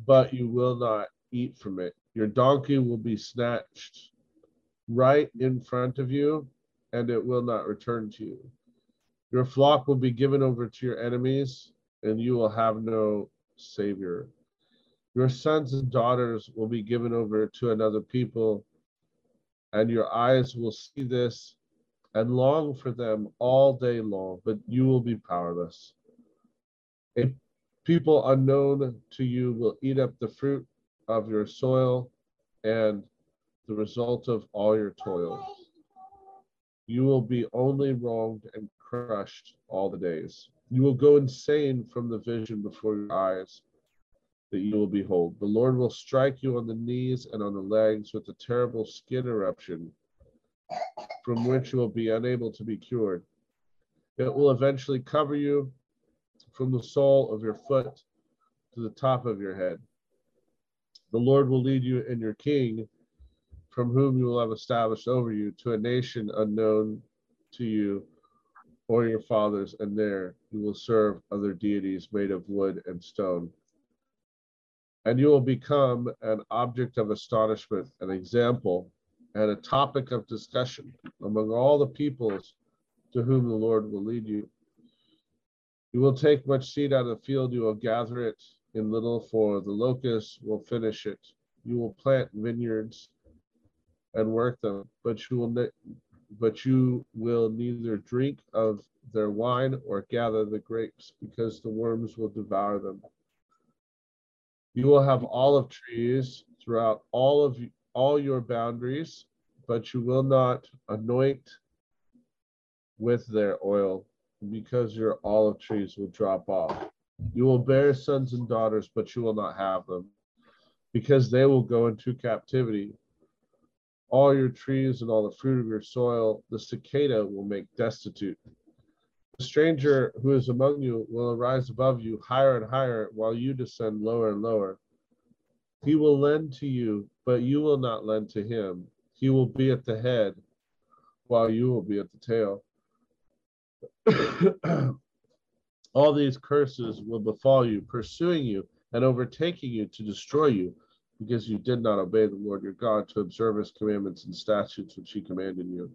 but you will not eat from it. Your donkey will be snatched right in front of you, and it will not return to you. Your flock will be given over to your enemies, and you will have no savior. Your sons and daughters will be given over to another people, and your eyes will see this and long for them all day long, but you will be powerless. A people unknown to you will eat up the fruit of your soil and the result of all your toil. You will be only wronged and crushed all the days. You will go insane from the vision before your eyes that you will behold. The Lord will strike you on the knees and on the legs with a terrible skin eruption from which you will be unable to be cured. It will eventually cover you from the sole of your foot to the top of your head. The Lord will lead you and your king, from whom you will have established over you, to a nation unknown to you or your fathers, and there you will serve other deities made of wood and stone. And you will become an object of astonishment, an example, and a topic of discussion among all the peoples to whom the Lord will lead you. You will take much seed out of the field, you will gather it in little, for the locusts will finish it. You will plant vineyards and work them, but you will ne- but you will neither drink of their wine or gather the grapes, because the worms will devour them. You will have olive trees throughout all of all your boundaries, but you will not anoint with their oil, because your olive trees will drop off. You will bear sons and daughters, but you will not have them, because they will go into captivity. All your trees and all the fruit of your soil, the cicada will make destitute. The stranger who is among you will arise above you higher and higher, while you descend lower and lower. He will lend to you, but you will not lend to him. He will be at the head, while you will be at the tail. All these curses will befall you, pursuing you and overtaking you to destroy you, because you did not obey the Lord your God to observe his commandments and statutes which he commanded you.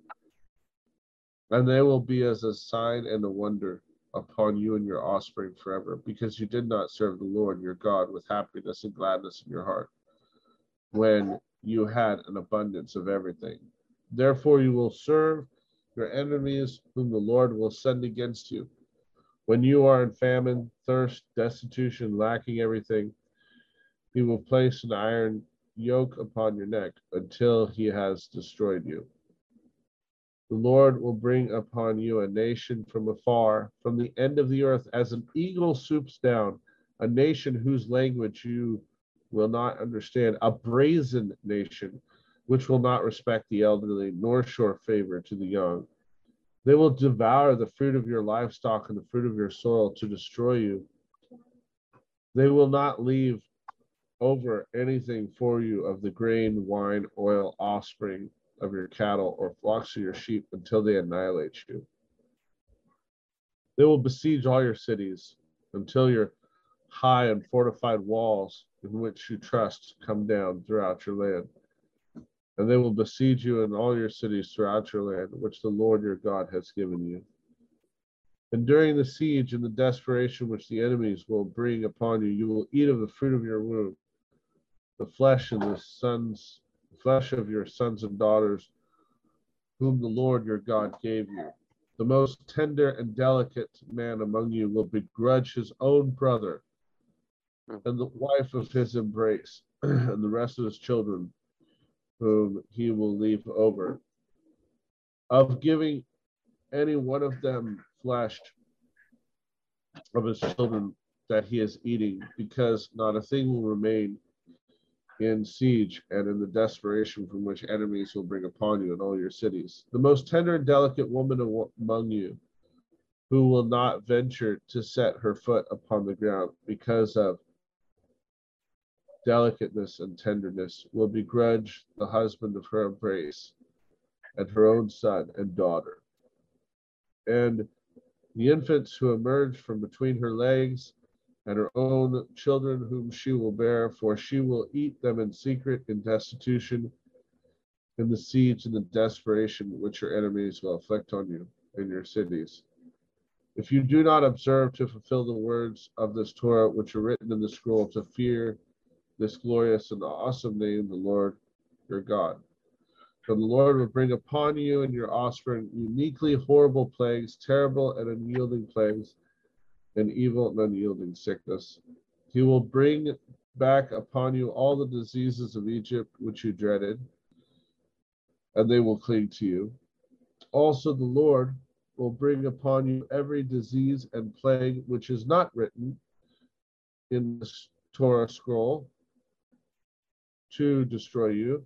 And they will be as a sign and a wonder upon you and your offspring forever, because you did not serve the Lord your God with happiness and gladness in your heart, when you had an abundance of everything. Therefore, you will serve your enemies, whom the Lord will send against you when you are in famine, thirst, destitution, lacking everything, he will place an iron yoke upon your neck until he has destroyed you. The Lord will bring upon you a nation from afar, from the end of the earth, as an eagle swoops down, a nation whose language you will not understand, a brazen nation which will not respect the elderly, nor show favor to the young. They will devour the fruit of your livestock and the fruit of your soil to destroy you. They will not leave over anything for you of the grain, wine, oil, offspring of your cattle, or flocks of your sheep until they annihilate you. They will besiege all your cities until your high and fortified walls in which you trust come down throughout your land and they will besiege you in all your cities throughout your land, which the Lord your God has given you. And during the siege and the desperation which the enemies will bring upon you, you will eat of the fruit of your womb, the flesh and the sons, flesh of your sons and daughters, whom the Lord your God gave you. The most tender and delicate man among you will begrudge his own brother and the wife of his embrace, and the rest of his children, whom he will leave over, of giving any one of them flesh of his children that he is eating, because not a thing will remain in siege and in the desperation from which enemies will bring upon you in all your cities. The most tender and delicate woman among you, who will not venture to set her foot upon the ground because of delicateness and tenderness, will begrudge the husband of her embrace and her own son and daughter. And the infants who emerge from between her legs and her own children whom she will bear, for she will eat them in secret, in destitution, in the siege and the desperation which your enemies will afflict on you in your cities. If you do not observe to fulfill the words of this Torah which are written in the scroll to fear this glorious and awesome name, the Lord your God. For the Lord will bring upon you and your offspring uniquely horrible plagues, terrible and unyielding plagues, and evil and unyielding sickness. He will bring back upon you all the diseases of Egypt which you dreaded, and they will cling to you. Also, the Lord will bring upon you every disease and plague which is not written in the Torah scroll to destroy you,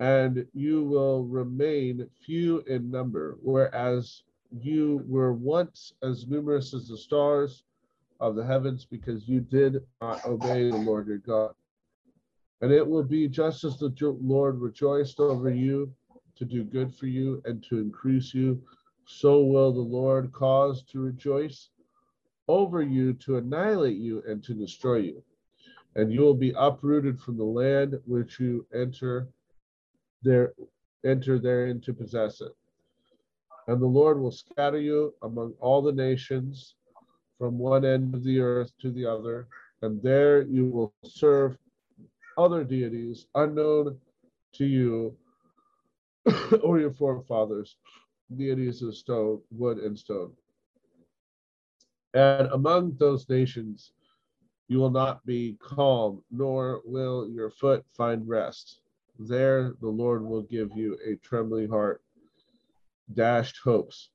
and you will remain few in number, whereas you were once as numerous as the stars of the heavens because you did not obey the Lord your God. And it will be just as the Lord rejoiced over you to do good for you and to increase you, so will the Lord cause to rejoice over you to annihilate you and to destroy you. And you will be uprooted from the land which you enter there enter therein to possess it. And the Lord will scatter you among all the nations from one end of the earth to the other, and there you will serve other deities unknown to you or your forefathers, deities of stone, wood, and stone. And among those nations you will not be calm, nor will your foot find rest. There the Lord will give you a trembling heart dashed hopes,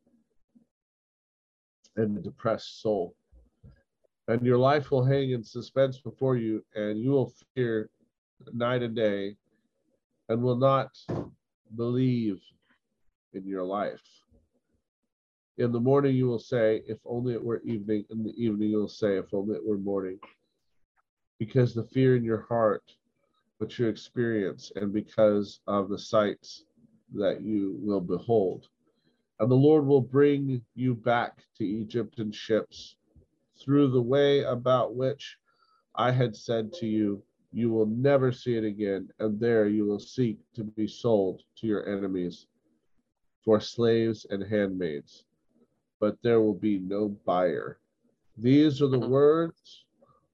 and a depressed soul. And your life will hang in suspense before you, and you will fear night and day, and will not believe in your life. In the morning, you will say, If only it were evening. In the evening, you will say, If only it were morning. Because the fear in your heart, which you experience, and because of the sights that you will behold. And the Lord will bring you back to Egypt in ships through the way about which I had said to you, you will never see it again, and there you will seek to be sold to your enemies for slaves and handmaids, but there will be no buyer. These are the mm-hmm. words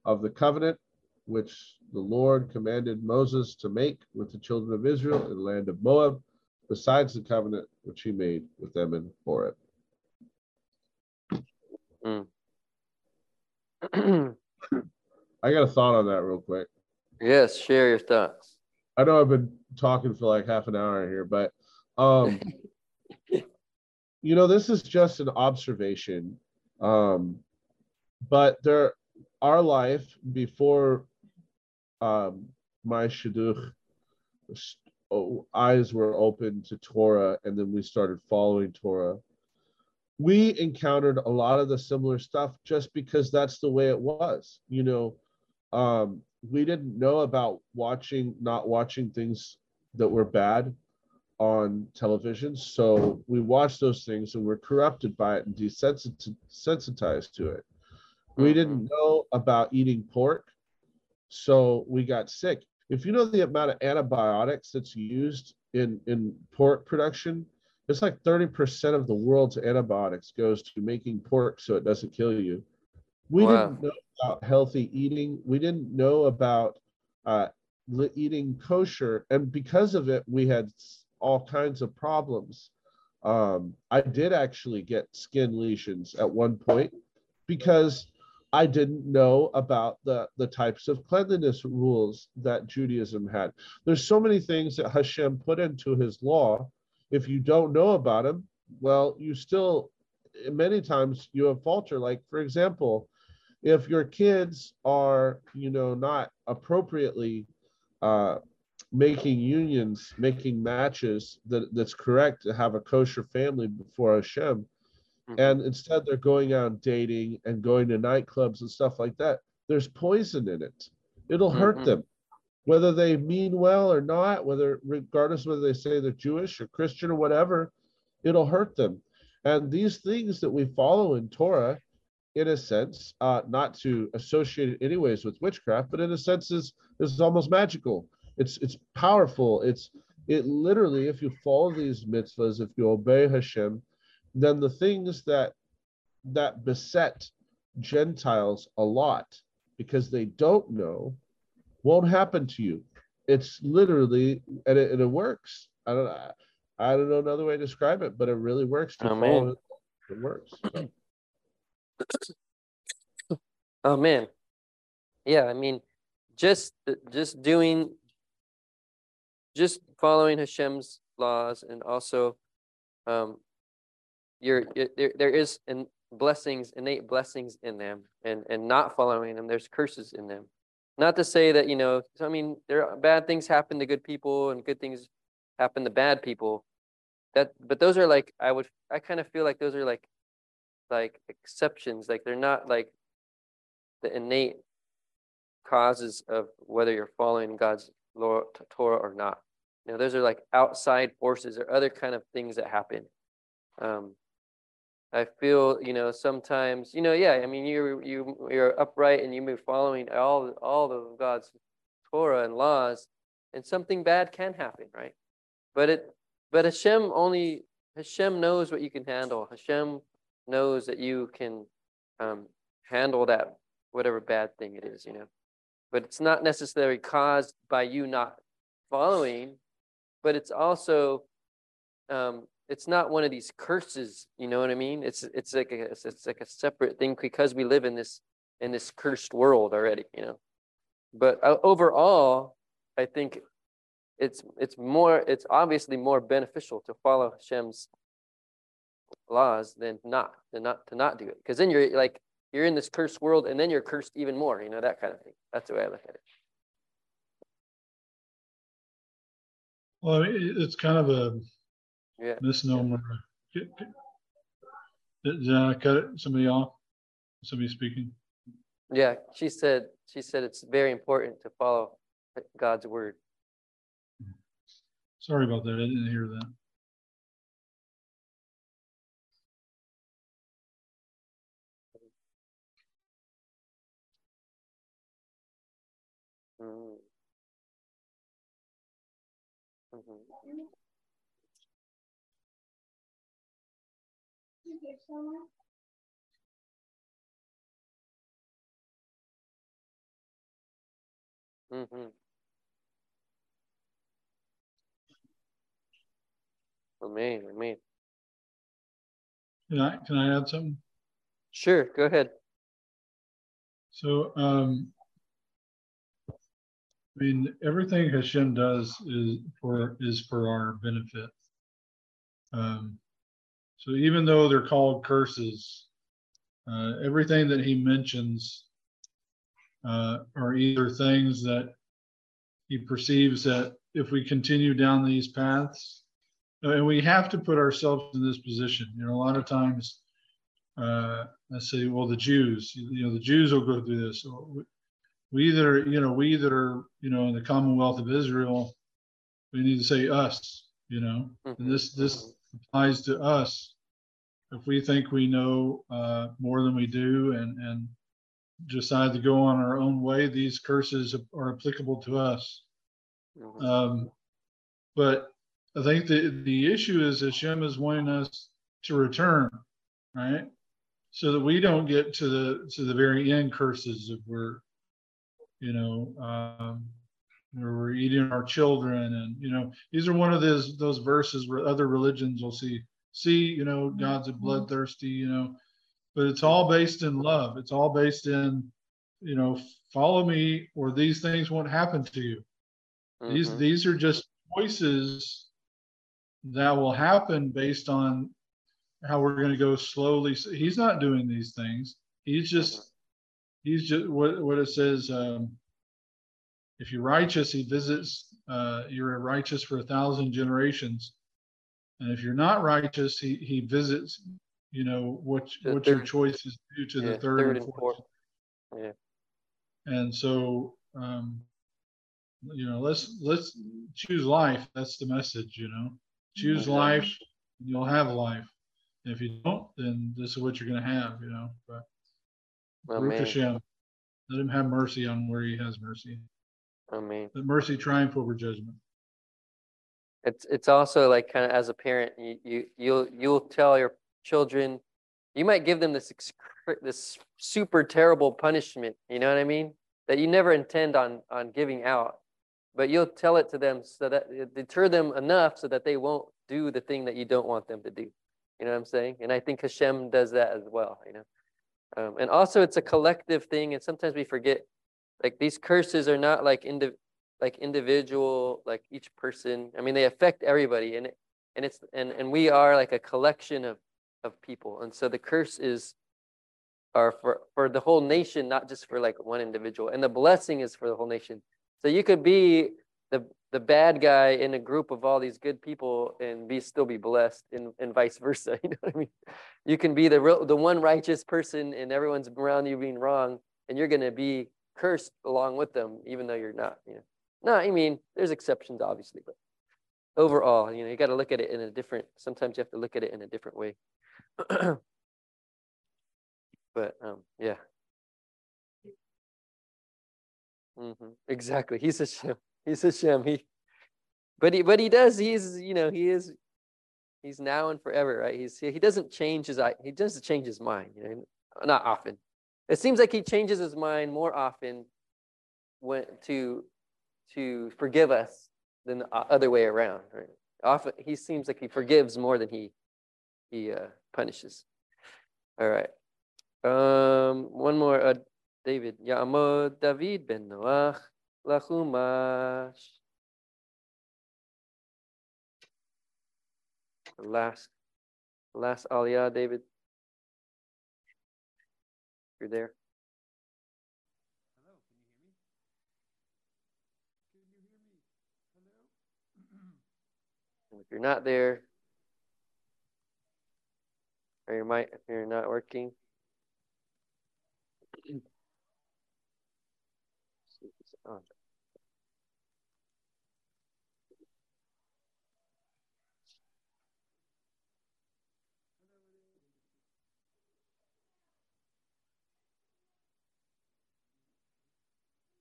of the covenant which the Lord commanded Moses to make with the children of Israel in the land of Moab besides the covenant which he made with them in Horeb. Mm. I got a thought on that real quick. Yes, share your thoughts. I know I've been talking for like half an hour here, but um you know, this is just an observation. Um but there our life before um my shidduch eyes were open to Torah, and then we started following Torah. We encountered a lot of the similar stuff just because that's the way it was. You know, um, we didn't know about watching, not watching things that were bad on television. So we watched those things and were corrupted by it and desensitized to it. We didn't mm-hmm. know about eating pork, so we got sick if you know the amount of antibiotics that's used in in pork production it's like 30% of the world's antibiotics goes to making pork so it doesn't kill you. We Wow. didn't know about healthy eating. We didn't know about uh, eating kosher. And because of it, we had all kinds of problems. Um, I did actually get skin lesions at one point because I didn't know about the, the types of cleanliness rules that Judaism had. There's so many things that Hashem put into his law. If you don't know about them, well, you still, many times you have falter. Like, for example, if your kids are, you know, not appropriately uh, making unions, making matches that, that's correct to have a kosher family before Hashem, Mhm. and instead they're going out dating and going to nightclubs and stuff like that. There's poison in it. It'll hurt Mhm. them. Whether they mean well or not whether regardless whether they say they're jewish or christian or whatever it'll hurt them. And these things that we follow in torah in a sense uh, not to associate it anyways with witchcraft but in a sense is is almost magical. It's it's powerful. It's it literally if you follow these mitzvahs if you obey hashem then the things that that beset Gentiles a lot because they don't know won't happen to you. It's literally and it, and it works. I don't I don't know another way to describe it, but it really works to Amen. follow it. It works. Oh man. Yeah, I mean, just just doing just following Hashem's laws and also um you're, it- there there is in blessings, innate blessings in them and and not following them, there's curses in them. Not to say that, you know, I mean, there are bad things happen to good people and good things happen to bad people. That but those are like I would I kind of feel like those are like like exceptions, like they're not like the innate causes of whether you're following God's law, Torah or not. You know, those are like outside forces or other kind of things that happen. Um, I feel, you know, sometimes, you know, yeah, I mean, you you you're upright and you move following all all of God's Torah and laws, and something bad can happen, right? But it, but Hashem only Hashem knows what you can handle. Hashem knows that you can um, handle that whatever bad thing it is, you know. But it's not necessarily caused by you not following, but it's also um, it's not one of these curses, you know what I mean? It's it's like a it's, like a separate thing because we live in this in this cursed world already, you know. But uh, overall, I think it's it's more it's obviously more beneficial to follow Hashem's laws than not than not to not do it because then you're like you're in this cursed world and then you're cursed even more you know that kind of thing that's the way i look at it Well, it's kind of a yeah misnomer. Did did I cut somebody off? Somebody speaking? yeah she said she said it's very important to follow god's word Sorry about that. I didn't hear that. Mm. Mhm. Amen. Amen. Can I, can I add something? Sure. Go ahead. So, um, I mean, everything Hashem does is for, is for our benefit. Um, so even though they're called curses, uh, everything that he mentions uh, are either things that he perceives that if we continue down these paths, uh, and we have to put ourselves in this position. You know, a lot of times, uh, let's say, well, the Jews, you know, the Jews will go through this. Or we- either, you know, we that are, you know, in the Commonwealth of Israel, we need to say us, you know, Mhm, and this this mhm. Applies to us. If we think we know uh, more than we do and and decide to go on our own way, these curses are applicable to us. Mhm. Um, but I think the, the issue is Hashem is wanting us to return, right? So that we don't get to the to the very end curses of where, you know, um, where we're eating our children, and you know, these are one of those those verses where other religions will see see, you know, God's a bloodthirsty, you know, but it's all based in love. It's all based in, you know, follow me, or these things won't happen to you. These Mhm. these are just choices that will happen based on how we're going to go slowly. He's not doing these things. He's just he's just what what it says. Um, if you're righteous, he visits. Uh, you're righteous for a thousand generations, and if you're not righteous, he he visits. You know what The what your third- choices do to yeah, the third, and fourth. Yeah. And so, um, you know, let's let's choose life. That's the message. You know, choose Mhm. life, and you'll have life. And if you don't, then this is what you're going to have. You know, but. Hashem, let him have mercy on where he has mercy. Amen. Let mercy triumph over judgment. It's it's also like kind of as a parent, you you you'll you'll tell your children, you might give them this this super terrible punishment. You know what I mean? That you never intend on on giving out, but you'll tell it to them so that deter them enough so that they won't do the thing that you don't want them to do. You know what I'm saying? And I think Hashem does that as well. You know, um, and also it's a collective thing, and sometimes we forget. Like these curses are not like indiv- like individual, like each person. I mean, they affect everybody, and and it's and and we are like a collection of of people, and so the curse is are for for the whole nation, not just for like one individual, and the blessing is for the whole nation. So you could be the the bad guy in a group of all these good people and be still be blessed, and and vice versa. You know what I mean? You can be the real the one righteous person, and everyone's around you being wrong, and you're gonna be cursed along with them, even though you're not. You know. No, I mean, there's exceptions, obviously, but overall, you know, you got to look at it in a different. Sometimes you have to look at it in a different way. but um, yeah. hmm Exactly. He's Hashem. He's Hashem. He, but he, but he does. He's, you know, he is. He's now and forever, right? He's he doesn't change his. He doesn't change his mind. You know, not often. It seems like he changes his mind more often when to to forgive us than the other way around. Right? Often he seems like he forgives more than he he uh, punishes. All right. Um, one more. Uh, David. Ya'amod David ben Noach lachumash. Last, last aliyah, David. You're there. And if you're not there, or you might, if you're not working. See if it's on.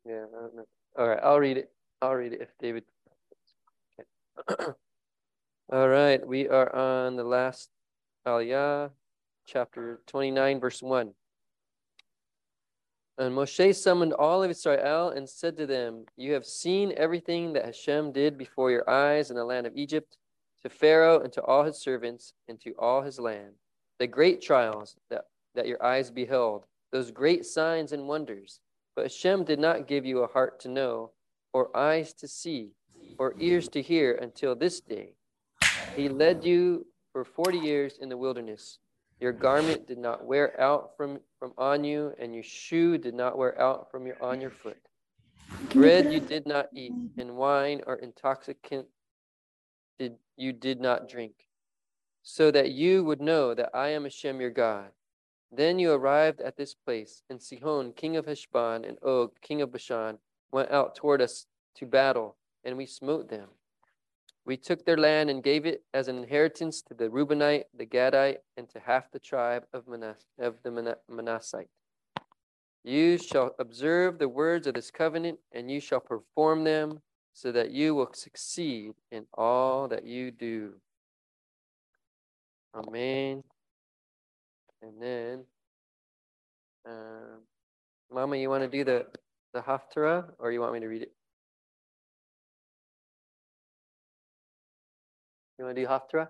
Yeah. All right, I'll read it. I'll read it if David. Okay. All right, we are on the last Aliyah, chapter 29, verse 1. And Moshe summoned all of Israel and said to them, You have seen everything that Hashem did before your eyes in the land of Egypt, to Pharaoh and to all his servants and to all his land, the great trials that, that your eyes beheld, those great signs and wonders. But Hashem did not give you a heart to know, or eyes to see, or ears to hear until this day. He led you for 40 years in the wilderness. Your garment did not wear out from, from on you, and your shoe did not wear out from your on your foot. Bread you did not eat, and wine or intoxicant did you did not drink, so that you would know that I am Hashem your God. Then you arrived at this place, and Sihon, king of Heshbon, and Og, king of Bashan, went out toward us to battle, and we smote them. We took their land and gave it as an inheritance to the Reubenite, the Gadite, and to half the tribe of, Manas- of the Mana- Manassite. You shall observe the words of this covenant, and you shall perform them, so that you will succeed in all that you do. Amen. And then, um, Mama, you want to do the, the Haftarah or you want me to read it? You want to do Haftarah?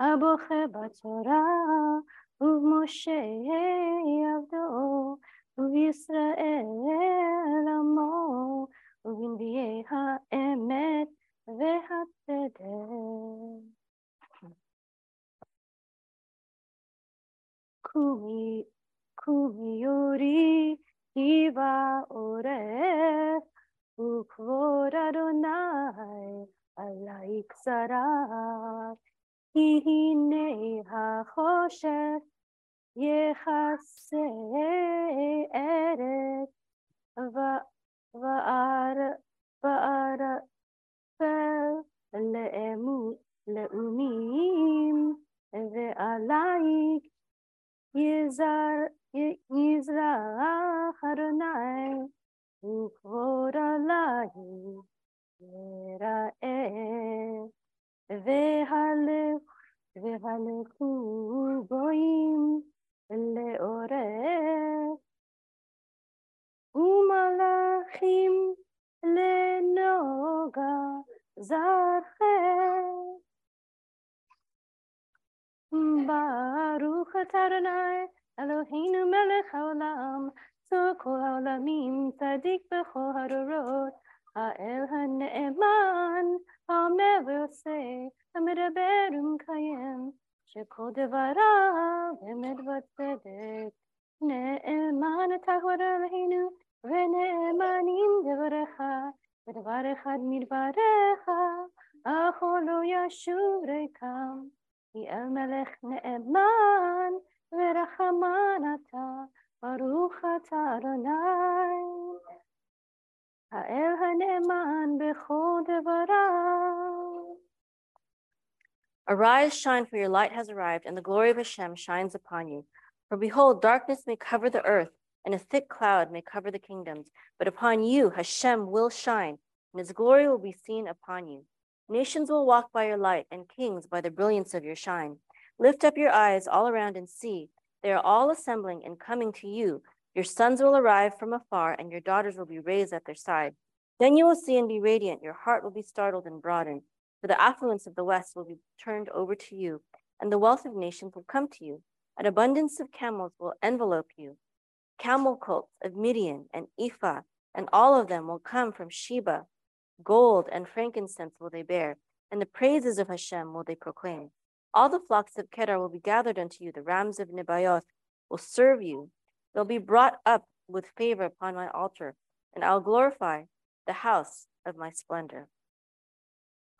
הבוכה בתורה, ובמשה עבדו, ובישראל עמו, ובנביאי האמת והצדק. קומי, קומי יורי, היבה עורף, וכבוד אדוני עלייך זרח, כי הנה החושך יכסה ארץ, וערפל לאומים, ועלייך יזרח אדוני וכבוד עלי יראה, והלך, והלכו גויים לעורף, ומלאכים לנוגה זרחם. ברוך אתה אדוני אלוהינו מלך העולם כל העולמים צדיק בכל הדורות, El Haneman, Amne will say, Amidaberum Kayem, Shekodevara, Emedvat Bedek, Neeman Tahwar Elhinu, Veneemanim Devarecha, Vedvarechad Midvarecha, Aholo Yashurekam, El Melech Neeman, Verachaman Ata, Baruch Ata Adonai. האל הנאמן בכל דבריו. Arise, shine, for your light has arrived, and the glory of Hashem shines upon you. For behold, darkness may cover the earth, and a thick cloud may cover the kingdoms. But upon you Hashem will shine, and his glory will be seen upon you. Nations will walk by your light, and kings by the brilliance of your shine. Lift up your eyes all around and see. They are all assembling and coming to you. Your sons will arrive from afar, and your daughters will be raised at their side. Then you will see and be radiant. Your heart will be startled and broadened. For the affluence of the west will be turned over to you, and the wealth of nations will come to you. An abundance of camels will envelope you. Camel colts of Midian and Ephah, and all of them will come from Sheba. Gold and frankincense will they bear, and the praises of Hashem will they proclaim. All the flocks of Kedar will be gathered unto you. The rams of Nebaioth will serve you. They'll be brought up with favor upon my altar, and I'll glorify the house of my splendor.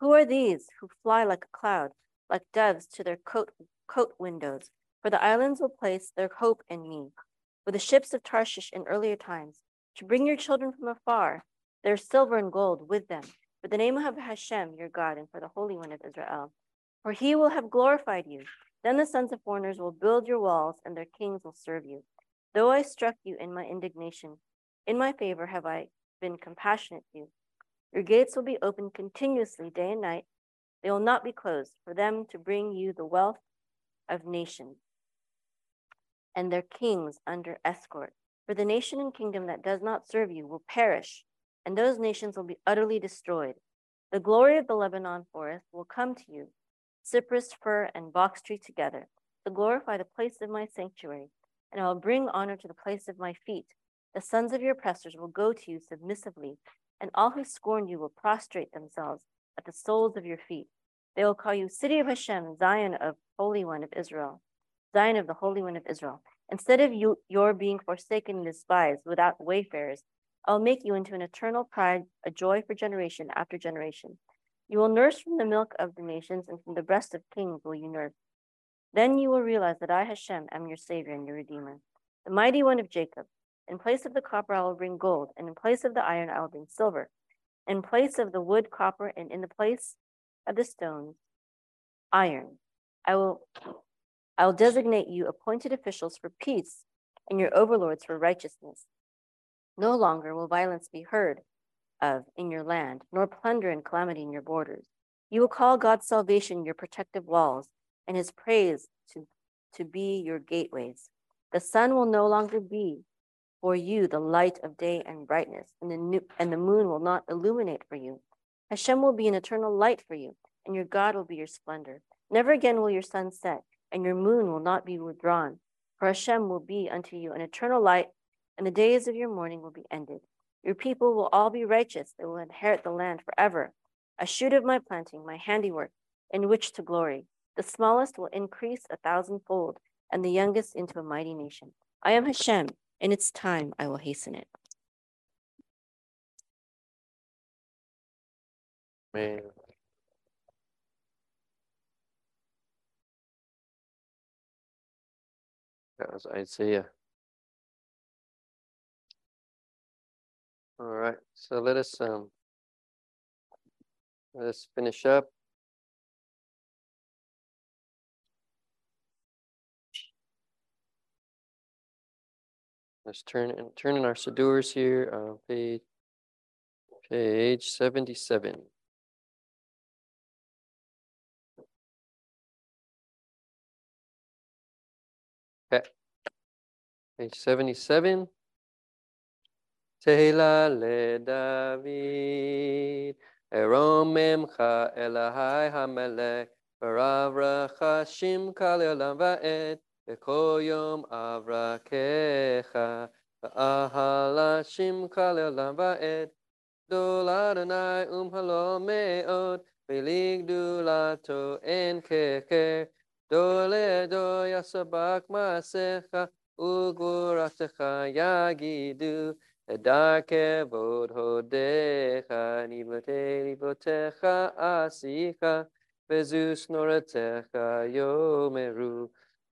Who are these who fly like a cloud, like doves to their coat, coat windows? For the islands will place their hope in me. With the ships of Tarshish in earlier times, to bring your children from afar, their silver and gold with them, for the name of Hashem your God, and for the Holy One of Israel for he will have glorified you. Then the sons of foreigners will build your walls, and their kings will serve you. Though I struck you in my indignation, in my favor have I been compassionate to you. Your gates will be open continuously day and night. They will not be closed for them to bring you the wealth of nations and their kings under escort. For the nation and kingdom that does not serve you will perish, and those nations will be utterly destroyed. The glory of the Lebanon forest will come to you cypress, fir, and box tree together. to glorify the place of my sanctuary, and I will bring honor to the place of my feet. The sons of your oppressors will go to you submissively, and all who scorn you will prostrate themselves at the soles of your feet. They will call you City of Hashem, Zion of Holy One of Israel, Zion of the Holy One of Israel. Instead of you, your being forsaken and despised without wayfarers, I'll make you into an eternal pride, a joy for generation after generation. You will nurse from the milk of the nations, and from the breast of kings will you nurse. Then you will realize that I, Hashem, am your Savior and your Redeemer, the mighty one of Jacob. In place of the copper, I will bring gold, and in place of the iron, I will bring silver. In place of the wood, copper, and in the place of the stones, iron. I will, I will designate you appointed officials for peace and your overlords for righteousness. No longer will violence be heard of in your land, nor plunder and calamity in your borders. You will call God's salvation your protective walls, and his praise to, to be your gateways. The sun will no longer be for you the light of day and brightness, and the, new, and the moon will not illuminate for you. Hashem will be an eternal light for you, and your God will be your splendor. Never again will your sun set, and your moon will not be withdrawn, for Hashem will be unto you an eternal light, and the days of your mourning will be ended. Your people will all be righteous, they will inherit the land forever. A shoot of my planting, my handiwork, in which to glory. The smallest will increase a thousandfold, and the youngest into a mighty nation. I am Hashem. In its time, I will hasten it. Man. That was Isaiah. All right, so let us um let us finish up. Let's turn in. turn in our siddurs here on page page 77. Okay. Page 77. Tehila le David, Eromemcha Elahai Hamelech, Barav Rachashim Kal Yolam Va'et, וכל יום אברקך, ואהלשים כל עולם ועד. גדול אדוני ומהלו מאוד, ולגדולתו אין ככר, דור לדור יסבק מעשיך, וגבורתך יגידו. כבוד הודיך, ניבותי ליבותיך עשיך, וזו שנורתך יאמרו,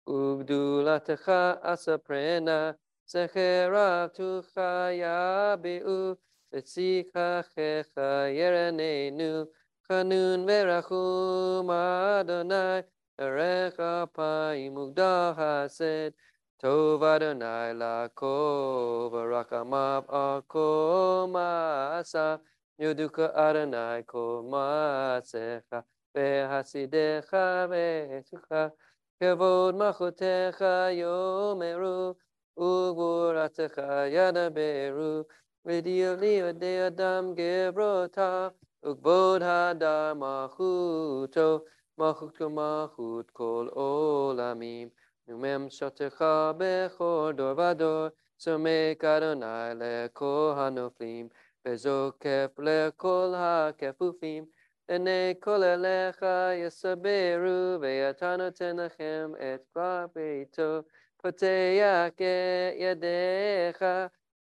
Ubdulatecha asaprena zechera tucha yabeu v'tzika checha yerenenu chanun verachum Adonai erecha paimugda hased Tov Adonai lakov rakamav akom asa Yoduka Adonai kol masecha vetuha. Kevod Machotecha Yomeru Ugvuratecha Yadaberu Vidio Leo De Adam Gebrota Ugbod Hadar Machuto Machut Machut Kol Olamim Numem shotecha bechor dor vador, somek Adonai lekol hanoflim, וזוקף לכל הכפופים, עיני כל אליך יסברו, ואתה נותן לכם את כבר ביתו, פותח את ידיך,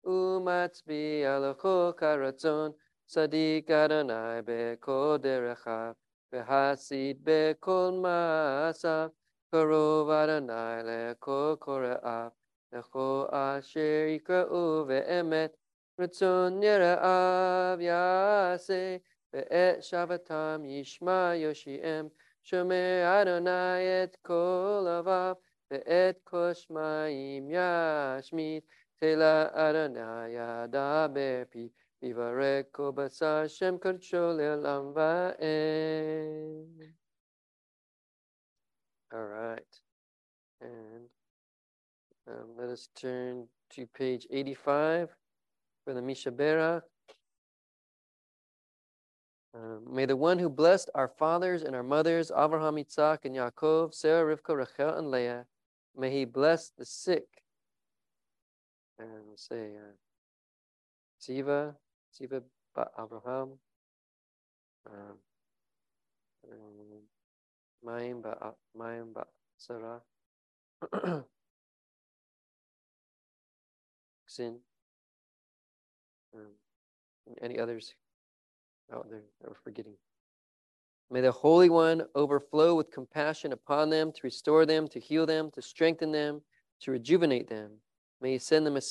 ומצביע לכל כרצון, צדיק אדוני בכל דרכיו, והסית בכל מעשיו. קרוב אדוני לכל קוראיו, לכל אשר יקראו באמת, רצון יראיו יעשה, ואת שבתם ישמע יושיעם, שומע אדוני את כל לבב, ואת כל שמיים ישמיד, תלה אדוני ידבר פי, ויברק כל בשר שם קודשו לעולם ואם. All right. And um, let us turn to page 85 for the Mi Sheberach. Uh, may the one who blessed our fathers and our mothers, Abraham, Isaac, and Yaakov, Sarah, Rivka, Rachel, and Leah, may he bless the sick. And we'll say, uh, Siva, Siva, ba Abraham, um, um, Maim, ba Maim, ba Sarah, Sin, um, any others Oh, out there that we're forgetting. May the Holy One overflow with compassion upon them to restore them, to heal them, to strengthen them, to rejuvenate them. May He send them, a,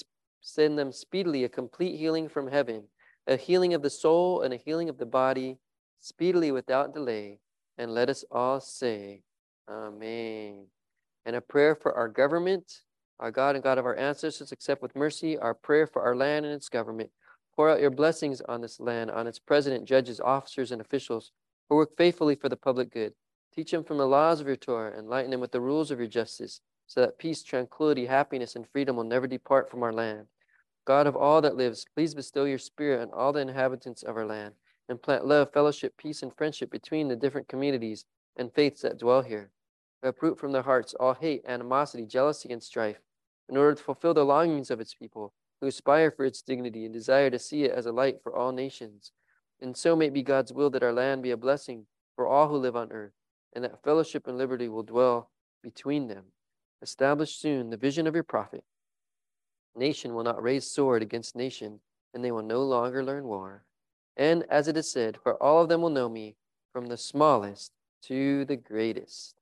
send them speedily a complete healing from heaven, a healing of the soul and a healing of the body, speedily without delay. And let us all say, Amen. And a prayer for our government, our God and God of our ancestors, accept with mercy our prayer for our land and its government. Pour out your blessings on this land, on its president, judges, officers, and officials who work faithfully for the public good. Teach them from the laws of your Torah, enlighten them with the rules of your justice, so that peace, tranquility, happiness, and freedom will never depart from our land. God of all that lives, please bestow your spirit on all the inhabitants of our land, and plant love, fellowship, peace, and friendship between the different communities and faiths that dwell here. Uproot from their hearts all hate, animosity, jealousy, and strife, in order to fulfill the longings of its people who aspire for its dignity and desire to see it as a light for all nations. And so may it be God's will that our land be a blessing for all who live on earth, and that fellowship and liberty will dwell between them. Establish soon the vision of your prophet. Nation will not raise sword against nation, and they will no longer learn war. And as it is said, for all of them will know me, from the smallest to the greatest.